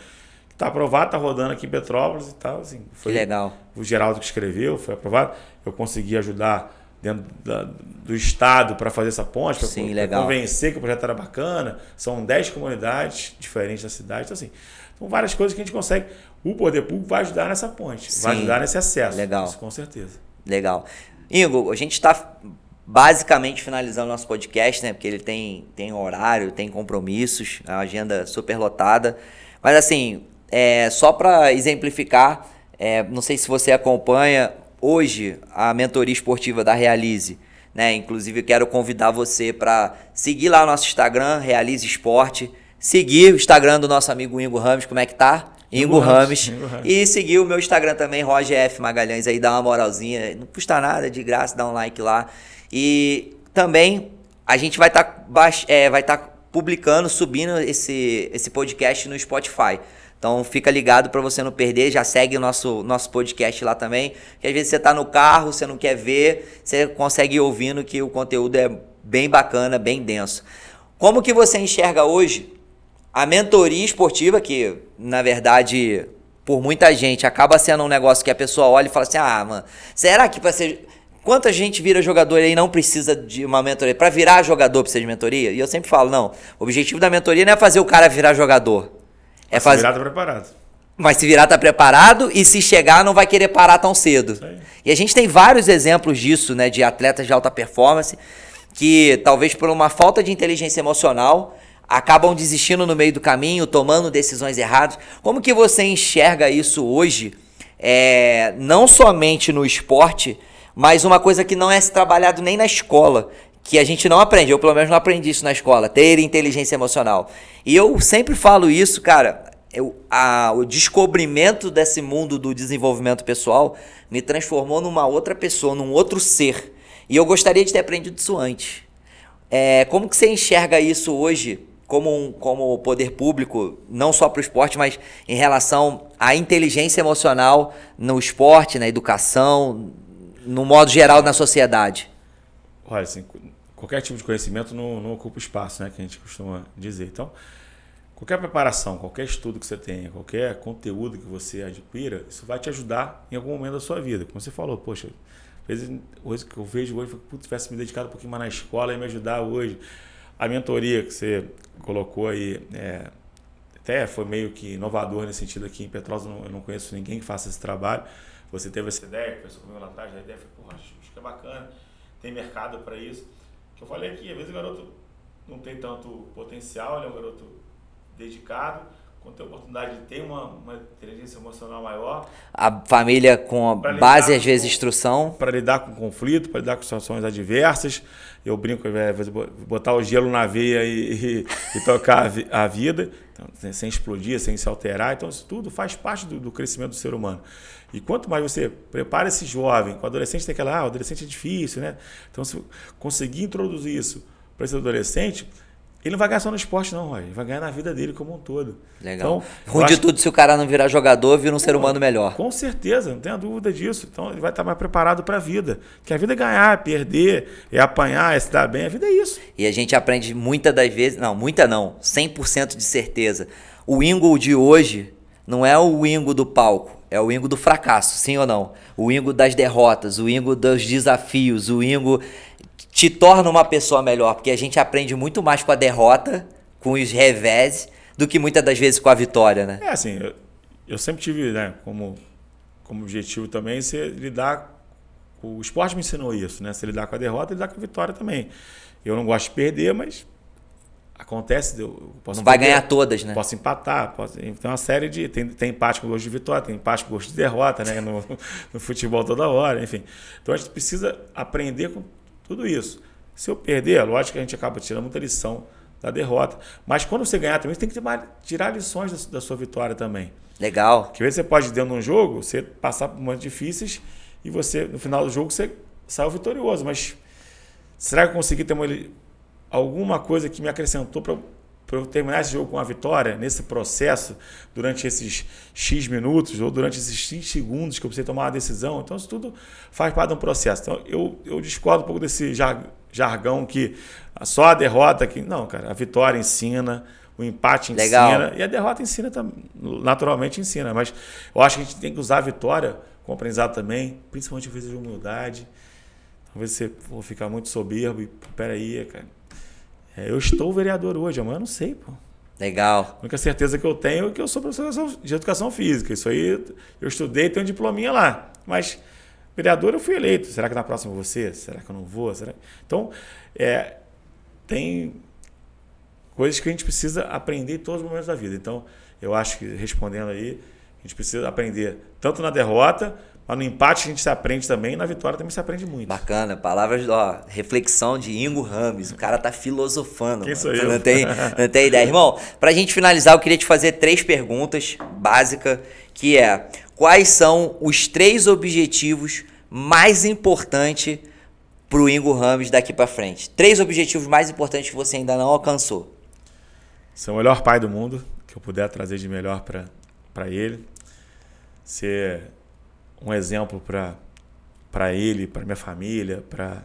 Está aprovado, está rodando aqui em Petrópolis e tal. Assim, foi Que legal. O Geraldo que escreveu, foi aprovado. Eu consegui ajudar dentro da- do Estado para fazer essa ponte, para convencer que o projeto era bacana. São 10 comunidades diferentes da cidade. Então, assim, são várias coisas que a gente consegue. O poder público vai ajudar nessa ponte, vai Sim. ajudar nesse acesso. Legal. Isso, com certeza. Legal. Ingo, a gente está basicamente finalizando nosso podcast, né? Porque ele tem, tem horário, tem compromissos, a agenda super lotada. Mas assim, é, só para exemplificar, é, não sei se você acompanha hoje a mentoria esportiva da Realize. Né? Inclusive, quero convidar você para seguir lá o nosso Instagram, Realize Esporte. Seguir o Instagram do nosso amigo Ingo Ramos, como é que tá? Ingo, Ingo Rames. Rames, Ingo Rames. E seguir o meu Instagram também, Roger F. Magalhães, aí dá uma moralzinha. Não custa nada, de graça, dá um like lá. E também a gente vai estar vai tá publicando, subindo esse, esse podcast no Spotify. Então fica ligado para você não perder, já segue o nosso, nosso podcast lá também. Que às vezes você tá no carro, você não quer ver, você consegue ir ouvindo que o conteúdo é bem bacana, bem denso. Como que você enxerga hoje a mentoria esportiva, que na verdade, por muita gente, acaba sendo um negócio que a pessoa olha e fala assim: ah, mano, será que para ser. Quanta gente vira jogador e não precisa de uma mentoria? Para virar jogador precisa de mentoria? E eu sempre falo: não, o objetivo da mentoria não é fazer o cara virar jogador. É fazer. Virado preparado. Mas se virar tá preparado e se chegar não vai querer parar tão cedo. E a gente tem vários exemplos disso, né, de atletas de alta performance que talvez por uma falta de inteligência emocional acabam desistindo no meio do caminho, tomando decisões erradas. Como que você enxerga isso hoje é, não somente no esporte, mas uma coisa que não é trabalhado nem na escola, que a gente não aprende, eu pelo menos não aprendi isso na escola, ter inteligência emocional. E eu sempre falo isso, cara, eu, a, o descobrimento desse mundo do desenvolvimento pessoal me transformou numa outra pessoa, num outro ser. E eu gostaria de ter aprendido isso antes. É, como que você enxerga isso hoje como, um, como poder público, não só para o esporte, mas em relação à inteligência emocional no esporte, na educação, no modo geral na sociedade? Olha, assim, qualquer tipo de conhecimento não, não ocupa espaço, né, que a gente costuma dizer. Então, qualquer preparação, qualquer estudo que você tenha, qualquer conteúdo que você adquira, isso vai te ajudar em algum momento da sua vida. Como você falou, poxa, vezes, hoje que eu vejo hoje, se tivesse me dedicado um pouquinho mais na escola e me ajudar hoje. A mentoria que você colocou aí, é, até foi meio que inovador nesse sentido aqui em Petrópolis, eu não, conheço ninguém que faça esse trabalho. Você teve essa ideia, pensou comigo lá atrás, a ideia foi, porra, acho que é bacana, tem mercado para isso. Que eu falei aqui, às vezes o garoto não tem tanto potencial, ele é um garoto dedicado, quando tem a oportunidade de ter uma, uma inteligência emocional maior. A família com a base, às vezes, instrução. Para lidar com conflito, para lidar com situações adversas. Eu brinco, é, botar o gelo na veia e, e, e tocar a, vida, então, sem explodir, sem se alterar. Então, isso tudo faz parte do, do, crescimento do ser humano. E quanto mais você prepara esse jovem, com o adolescente tem aquela, ah, o adolescente é difícil, né? Então, se conseguir introduzir isso para esse adolescente, ele não vai ganhar só no esporte, não, Roger. Ele vai ganhar na vida dele como um todo. Legal. Então, Ruim de tudo, se o cara não virar jogador, vira um ser humano melhor. Com certeza, não tenha dúvida disso. Então ele vai estar mais preparado para a vida. Que a vida é ganhar, é perder, é apanhar, é se dar bem. A vida é isso. E a gente aprende muitas das vezes, não, muita não, 100% de certeza. O Ingo de hoje não é o Ingo do palco, é o Ingo do fracasso, sim ou não? O Ingo das derrotas, o Ingo dos desafios, o Ingo te torna uma pessoa melhor, porque a gente aprende muito mais com a derrota, com os revés, do que muitas das vezes com a vitória, né? É assim, eu, eu sempre tive, né, como, como objetivo também, ser lidar. O esporte me ensinou isso, né? Se lidar com a derrota lidar com a vitória também. Eu não gosto de perder, mas acontece. Eu posso não vai ganhar todas, né? Posso empatar, posso, tem uma série de. Tem, tem empate com gosto de vitória, tem empate com gosto de derrota, né? No, (laughs) no futebol toda hora, enfim. Então a gente precisa aprender com tudo isso. Se eu perder, é lógico que a gente acaba tirando muita lição da derrota. Mas quando você ganhar também, você tem que tirar lições da, da sua vitória também. Legal. Que às vezes você pode, dentro de um jogo, você passar por momentos difíceis e você, no final do jogo, você saiu vitorioso. Mas será que eu consegui ter uma, alguma coisa que me acrescentou para para eu terminar esse jogo com a vitória, nesse processo, durante esses X minutos ou durante esses X segundos que eu precisei tomar uma decisão. Então, isso tudo faz parte de um processo. Então, eu, eu discordo um pouco desse jargão que só a derrota que. Não, cara, a vitória ensina, o empate Legal. ensina e a derrota ensina naturalmente ensina. Mas eu acho que a gente tem que usar a vitória como aprendizado também, principalmente vezes de humildade. Talvez você for ficar muito soberbo e, peraí, cara é, eu estou vereador hoje, amanhã eu não sei, pô. Legal. A única certeza que eu tenho é que eu sou professor de educação física. Isso aí eu estudei, tenho um diplominha lá. Mas vereador eu fui eleito. Será que na próxima eu vou ser? Será que eu não vou? Será... Então, é, tem coisas que a gente precisa aprender em todos os momentos da vida. Então, eu acho que respondendo aí, a gente precisa aprender tanto na derrota mas no empate a gente se aprende também, e na vitória também se aprende muito. Bacana, palavras, ó, reflexão de Ingo Rames. O cara tá filosofando. Quem mano. sou eu? Não tem, (laughs) não tem ideia. Irmão, pra gente finalizar, eu queria te fazer três perguntas básicas, que é: quais são os três objetivos mais importantes pro Ingo Rames daqui para frente? Três objetivos mais importantes que você ainda não alcançou. Ser o melhor pai do mundo, que eu puder trazer de melhor para ele. Ser um exemplo para ele, para minha família, para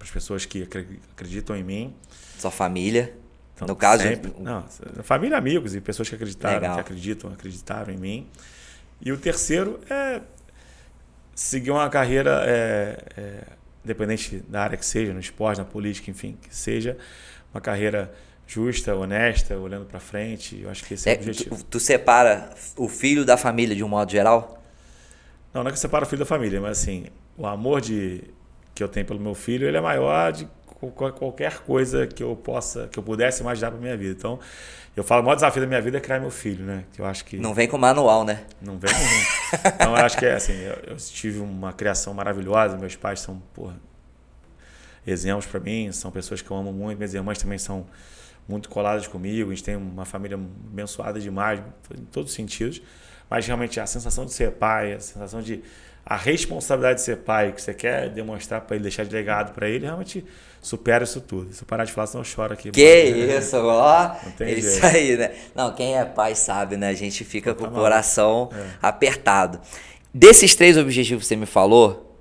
as pessoas que acreditam em mim. Sua família? Então, no caso. Sempre, não, família, amigos e pessoas que acreditaram, Legal. que acreditam, acreditaram em mim. E o terceiro é seguir uma carreira, é, é, independente da área que seja, no esporte, na política, enfim, que seja uma carreira justa, honesta, olhando para frente. Eu acho que esse é, é o objetivo. Tu, tu separa o filho da família de um modo geral? Não, não é que separa o filho da família, mas assim, o amor de, que eu tenho pelo meu filho, ele é maior de qualquer coisa que eu possa, que eu pudesse imaginar para minha vida. Então, eu falo, o maior desafio da minha vida é criar meu filho, né? Que eu acho que não vem com manual, né? Não vem com. então, eu acho que é assim, eu, eu, tive uma criação maravilhosa, meus pais são, porra, exemplos para mim, são pessoas que eu amo muito, minhas irmãs também são muito coladas comigo, a gente tem uma família abençoada demais, em todos os sentidos, mas realmente a sensação de ser pai, a sensação de a responsabilidade de ser pai, que você quer demonstrar para ele, deixar de legado para ele, realmente supera isso tudo. Se eu parar de falar, senão eu choro aqui. Que isso, ó. Isso jeito. aí, né? Não, quem é pai sabe, né? A gente fica com o coração é. apertado. Desses três objetivos que você me falou,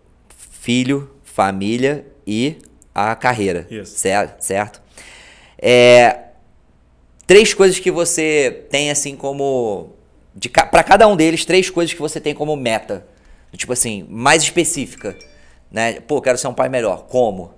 filho, família e a carreira. Isso. Certo? certo? É, três coisas que você tem assim como... Para cada um deles, três coisas que você tem como meta Tipo assim, mais específica. Né? Pô, quero ser um pai melhor. Como?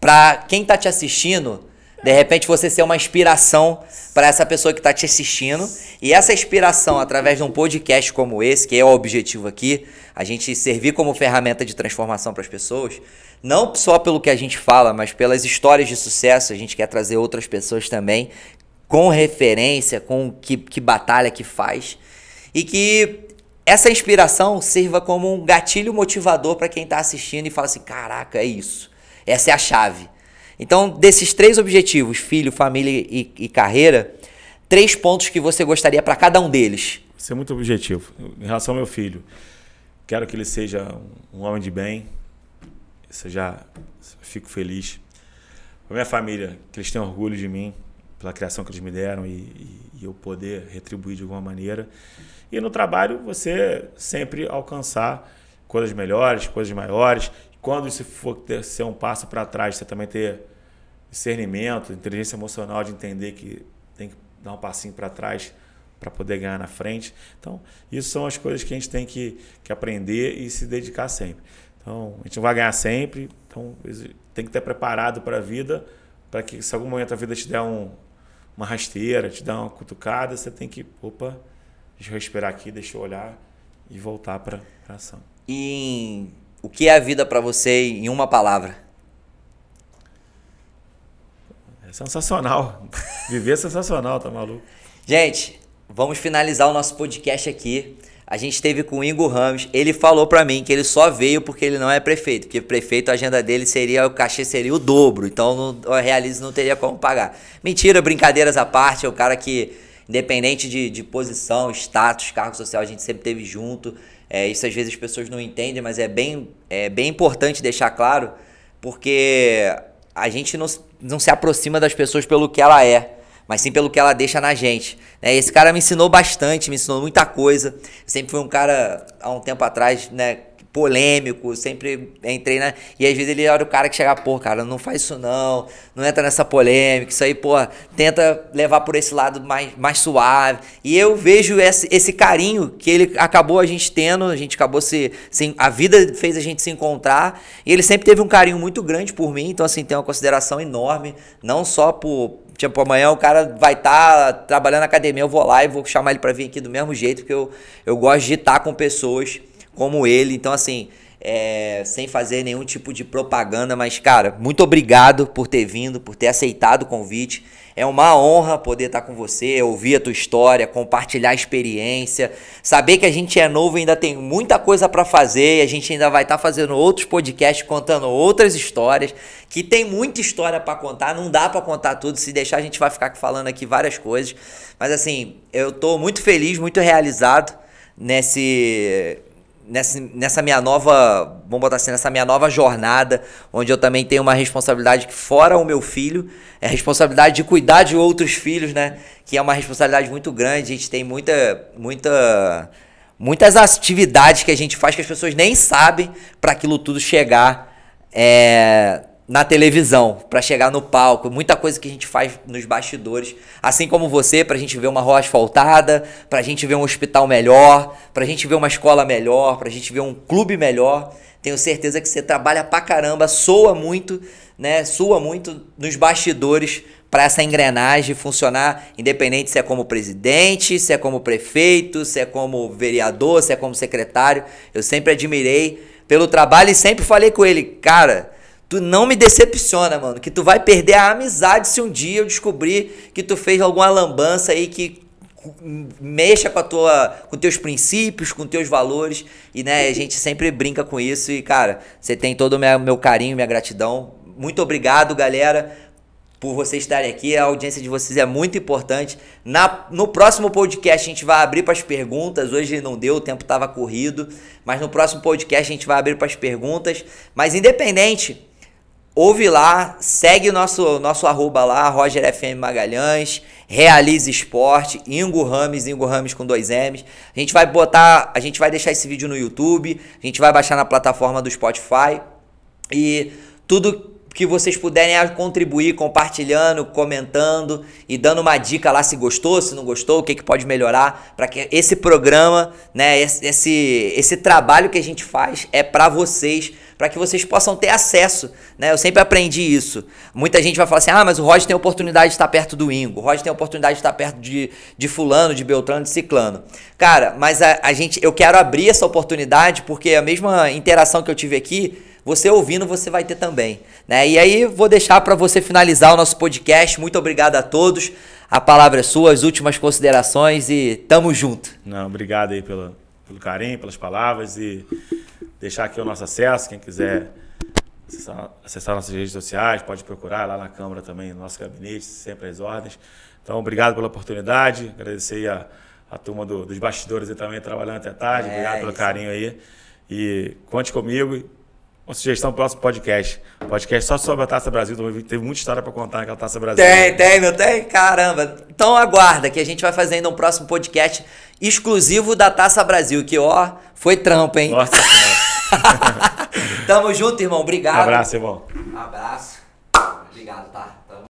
Pra quem tá te assistindo, de repente você ser uma inspiração para essa pessoa que tá te assistindo. E essa inspiração, através de um podcast como esse, que é o objetivo aqui, a gente servir como ferramenta de transformação para as pessoas, não só pelo que a gente fala, mas pelas histórias de sucesso, a gente quer trazer outras pessoas também com referência, com que, que batalha que faz. E que essa inspiração sirva como um gatilho motivador para quem está assistindo e fala assim: caraca, é isso. Essa é a chave. Então, desses três objetivos, filho, família e, e carreira, três pontos que você gostaria para cada um deles. Isso é muito objetivo. Em relação ao meu filho, quero que ele seja um homem de bem. Já fico feliz. Para minha família, que eles tenham orgulho de mim, pela criação que eles me deram e, e, e eu poder retribuir de alguma maneira. E no trabalho você sempre alcançar coisas melhores, coisas maiores. Quando isso for ter, ser um passo para trás, você também ter discernimento, inteligência emocional de entender que tem que dar um passinho para trás para poder ganhar na frente. Então, isso são as coisas que a gente tem que, que aprender e se dedicar sempre. Então, a gente não vai ganhar sempre, então tem que estar preparado para a vida, para que se algum momento a vida te der um, uma rasteira, te der uma cutucada, você tem que, opa, Deixa eu respirar aqui, deixa eu olhar e voltar para a ação. E o que é a vida para você em uma palavra? É sensacional. Viver é sensacional, tá maluco? Gente, vamos finalizar o nosso podcast aqui. A gente esteve com o Ingo Ramos. Ele falou para mim que ele só veio porque ele não é prefeito. Porque prefeito, a agenda dele seria, o cachê seria o dobro. Então o Realize não teria como pagar. Mentira, brincadeiras à parte. É o cara que independente de, de posição, status, cargo social, a gente sempre teve junto. É, isso às vezes as pessoas não entendem, mas é bem, é bem importante deixar claro, porque a gente não, não se aproxima das pessoas pelo que ela é, mas sim pelo que ela deixa na gente. Né? Esse cara me ensinou bastante, me ensinou muita coisa. sempre fui um cara, há um tempo atrás, né, polêmico, sempre entrei na. E às vezes ele era o cara que chega, pô, cara, não faz isso não, não entra nessa polêmica, isso aí, pô, tenta levar por esse lado mais, mais suave. E eu vejo esse, esse carinho que ele acabou a gente tendo, a gente acabou se, se. A vida fez a gente se encontrar, e ele sempre teve um carinho muito grande por mim, então, assim, tem uma consideração enorme, não só por, Tipo, amanhã o cara vai estar tá trabalhando na academia, eu vou lá e vou chamar ele para vir aqui do mesmo jeito, porque eu, eu gosto de estar com pessoas como ele. Então, assim, é, sem fazer nenhum tipo de propaganda, mas, cara, muito obrigado por ter vindo, por ter aceitado o convite. É uma honra poder estar com você, ouvir a tua história, compartilhar a experiência, saber que a gente é novo e ainda tem muita coisa para fazer, e a gente ainda vai estar fazendo outros podcasts contando outras histórias, que tem muita história para contar, não dá para contar tudo, se deixar a gente vai ficar falando aqui várias coisas. Mas assim, eu tô muito feliz, muito realizado nesse nessa, nessa minha nova, vamos botar assim, nessa minha nova jornada, onde eu também tenho uma responsabilidade que fora o meu filho, é a responsabilidade de cuidar de outros filhos, né? Que é uma responsabilidade muito grande. A gente tem muita, muita, muitas atividades que a gente faz que as pessoas nem sabem para aquilo tudo chegar. É, na televisão, para chegar no palco, muita coisa que a gente faz nos bastidores, assim como você, para a gente ver uma rua asfaltada, para a gente ver um hospital melhor, para a gente ver uma escola melhor, para a gente ver um clube melhor. Tenho certeza que você trabalha pra caramba, soa muito, né? Sua muito nos bastidores para essa engrenagem funcionar, independente se é como presidente, se é como prefeito, se é como vereador, se é como secretário. Eu sempre admirei pelo trabalho e sempre falei com ele, cara, tu não me decepciona, mano. Que tu vai perder a amizade se um dia eu descobrir que tu fez alguma lambança aí que mexa com a tua com teus princípios, com teus valores e né, a gente sempre brinca com isso e cara, você tem todo o meu, meu carinho, minha gratidão. Muito obrigado, galera por vocês estarem aqui. A audiência de vocês é muito importante. Na, no próximo podcast a gente vai abrir para as perguntas. Hoje não deu, o tempo estava corrido. Mas no próximo podcast a gente vai abrir para as perguntas. Mas independente, ouve lá, segue o nosso, nosso arroba lá, Roger FM Magalhães, Realize Esporte, Ingo Rames, Ingo Rames com dois M's. A gente vai botar, a gente vai deixar esse vídeo no YouTube, a gente vai baixar na plataforma do Spotify. E tudo que vocês puderem contribuir compartilhando, comentando e dando uma dica lá se gostou, se não gostou, o que, que pode melhorar para que esse programa, né, esse, esse trabalho que a gente faz é para vocês, para que vocês possam ter acesso, né? Eu sempre aprendi isso. Muita gente vai falar assim: "Ah, mas o Roger tem a oportunidade de estar perto do Ingo, o Roger tem a oportunidade de estar perto de, de fulano, de Beltrano, de Ciclano". Cara, mas a, a gente eu quero abrir essa oportunidade porque a mesma interação que eu tive aqui você ouvindo, você vai ter também. Né? E aí, vou deixar para você finalizar o nosso podcast. Muito obrigado a todos. A palavra é sua, as últimas considerações e tamo junto. Não, obrigado aí pelo, pelo carinho, pelas palavras e deixar aqui o nosso acesso. Quem quiser acessar, acessar nossas redes sociais, pode procurar lá na Câmara também, no nosso gabinete, sempre às ordens. Então, obrigado pela oportunidade. Agradecer a, a turma do, dos bastidores aí também trabalhando até tarde. É, obrigado pelo carinho aí. E conte comigo uma sugestão para o próximo podcast. Podcast só sobre a Taça Brasil. Teve muita história para contar naquela Taça Brasil. Tem, tem, não tem? Caramba. Então aguarda que a gente vai fazer ainda um próximo podcast exclusivo da Taça Brasil. Que, ó, foi trampo, hein? Nossa (laughs) Tamo junto, irmão. Obrigado. Um abraço, irmão. Um abraço.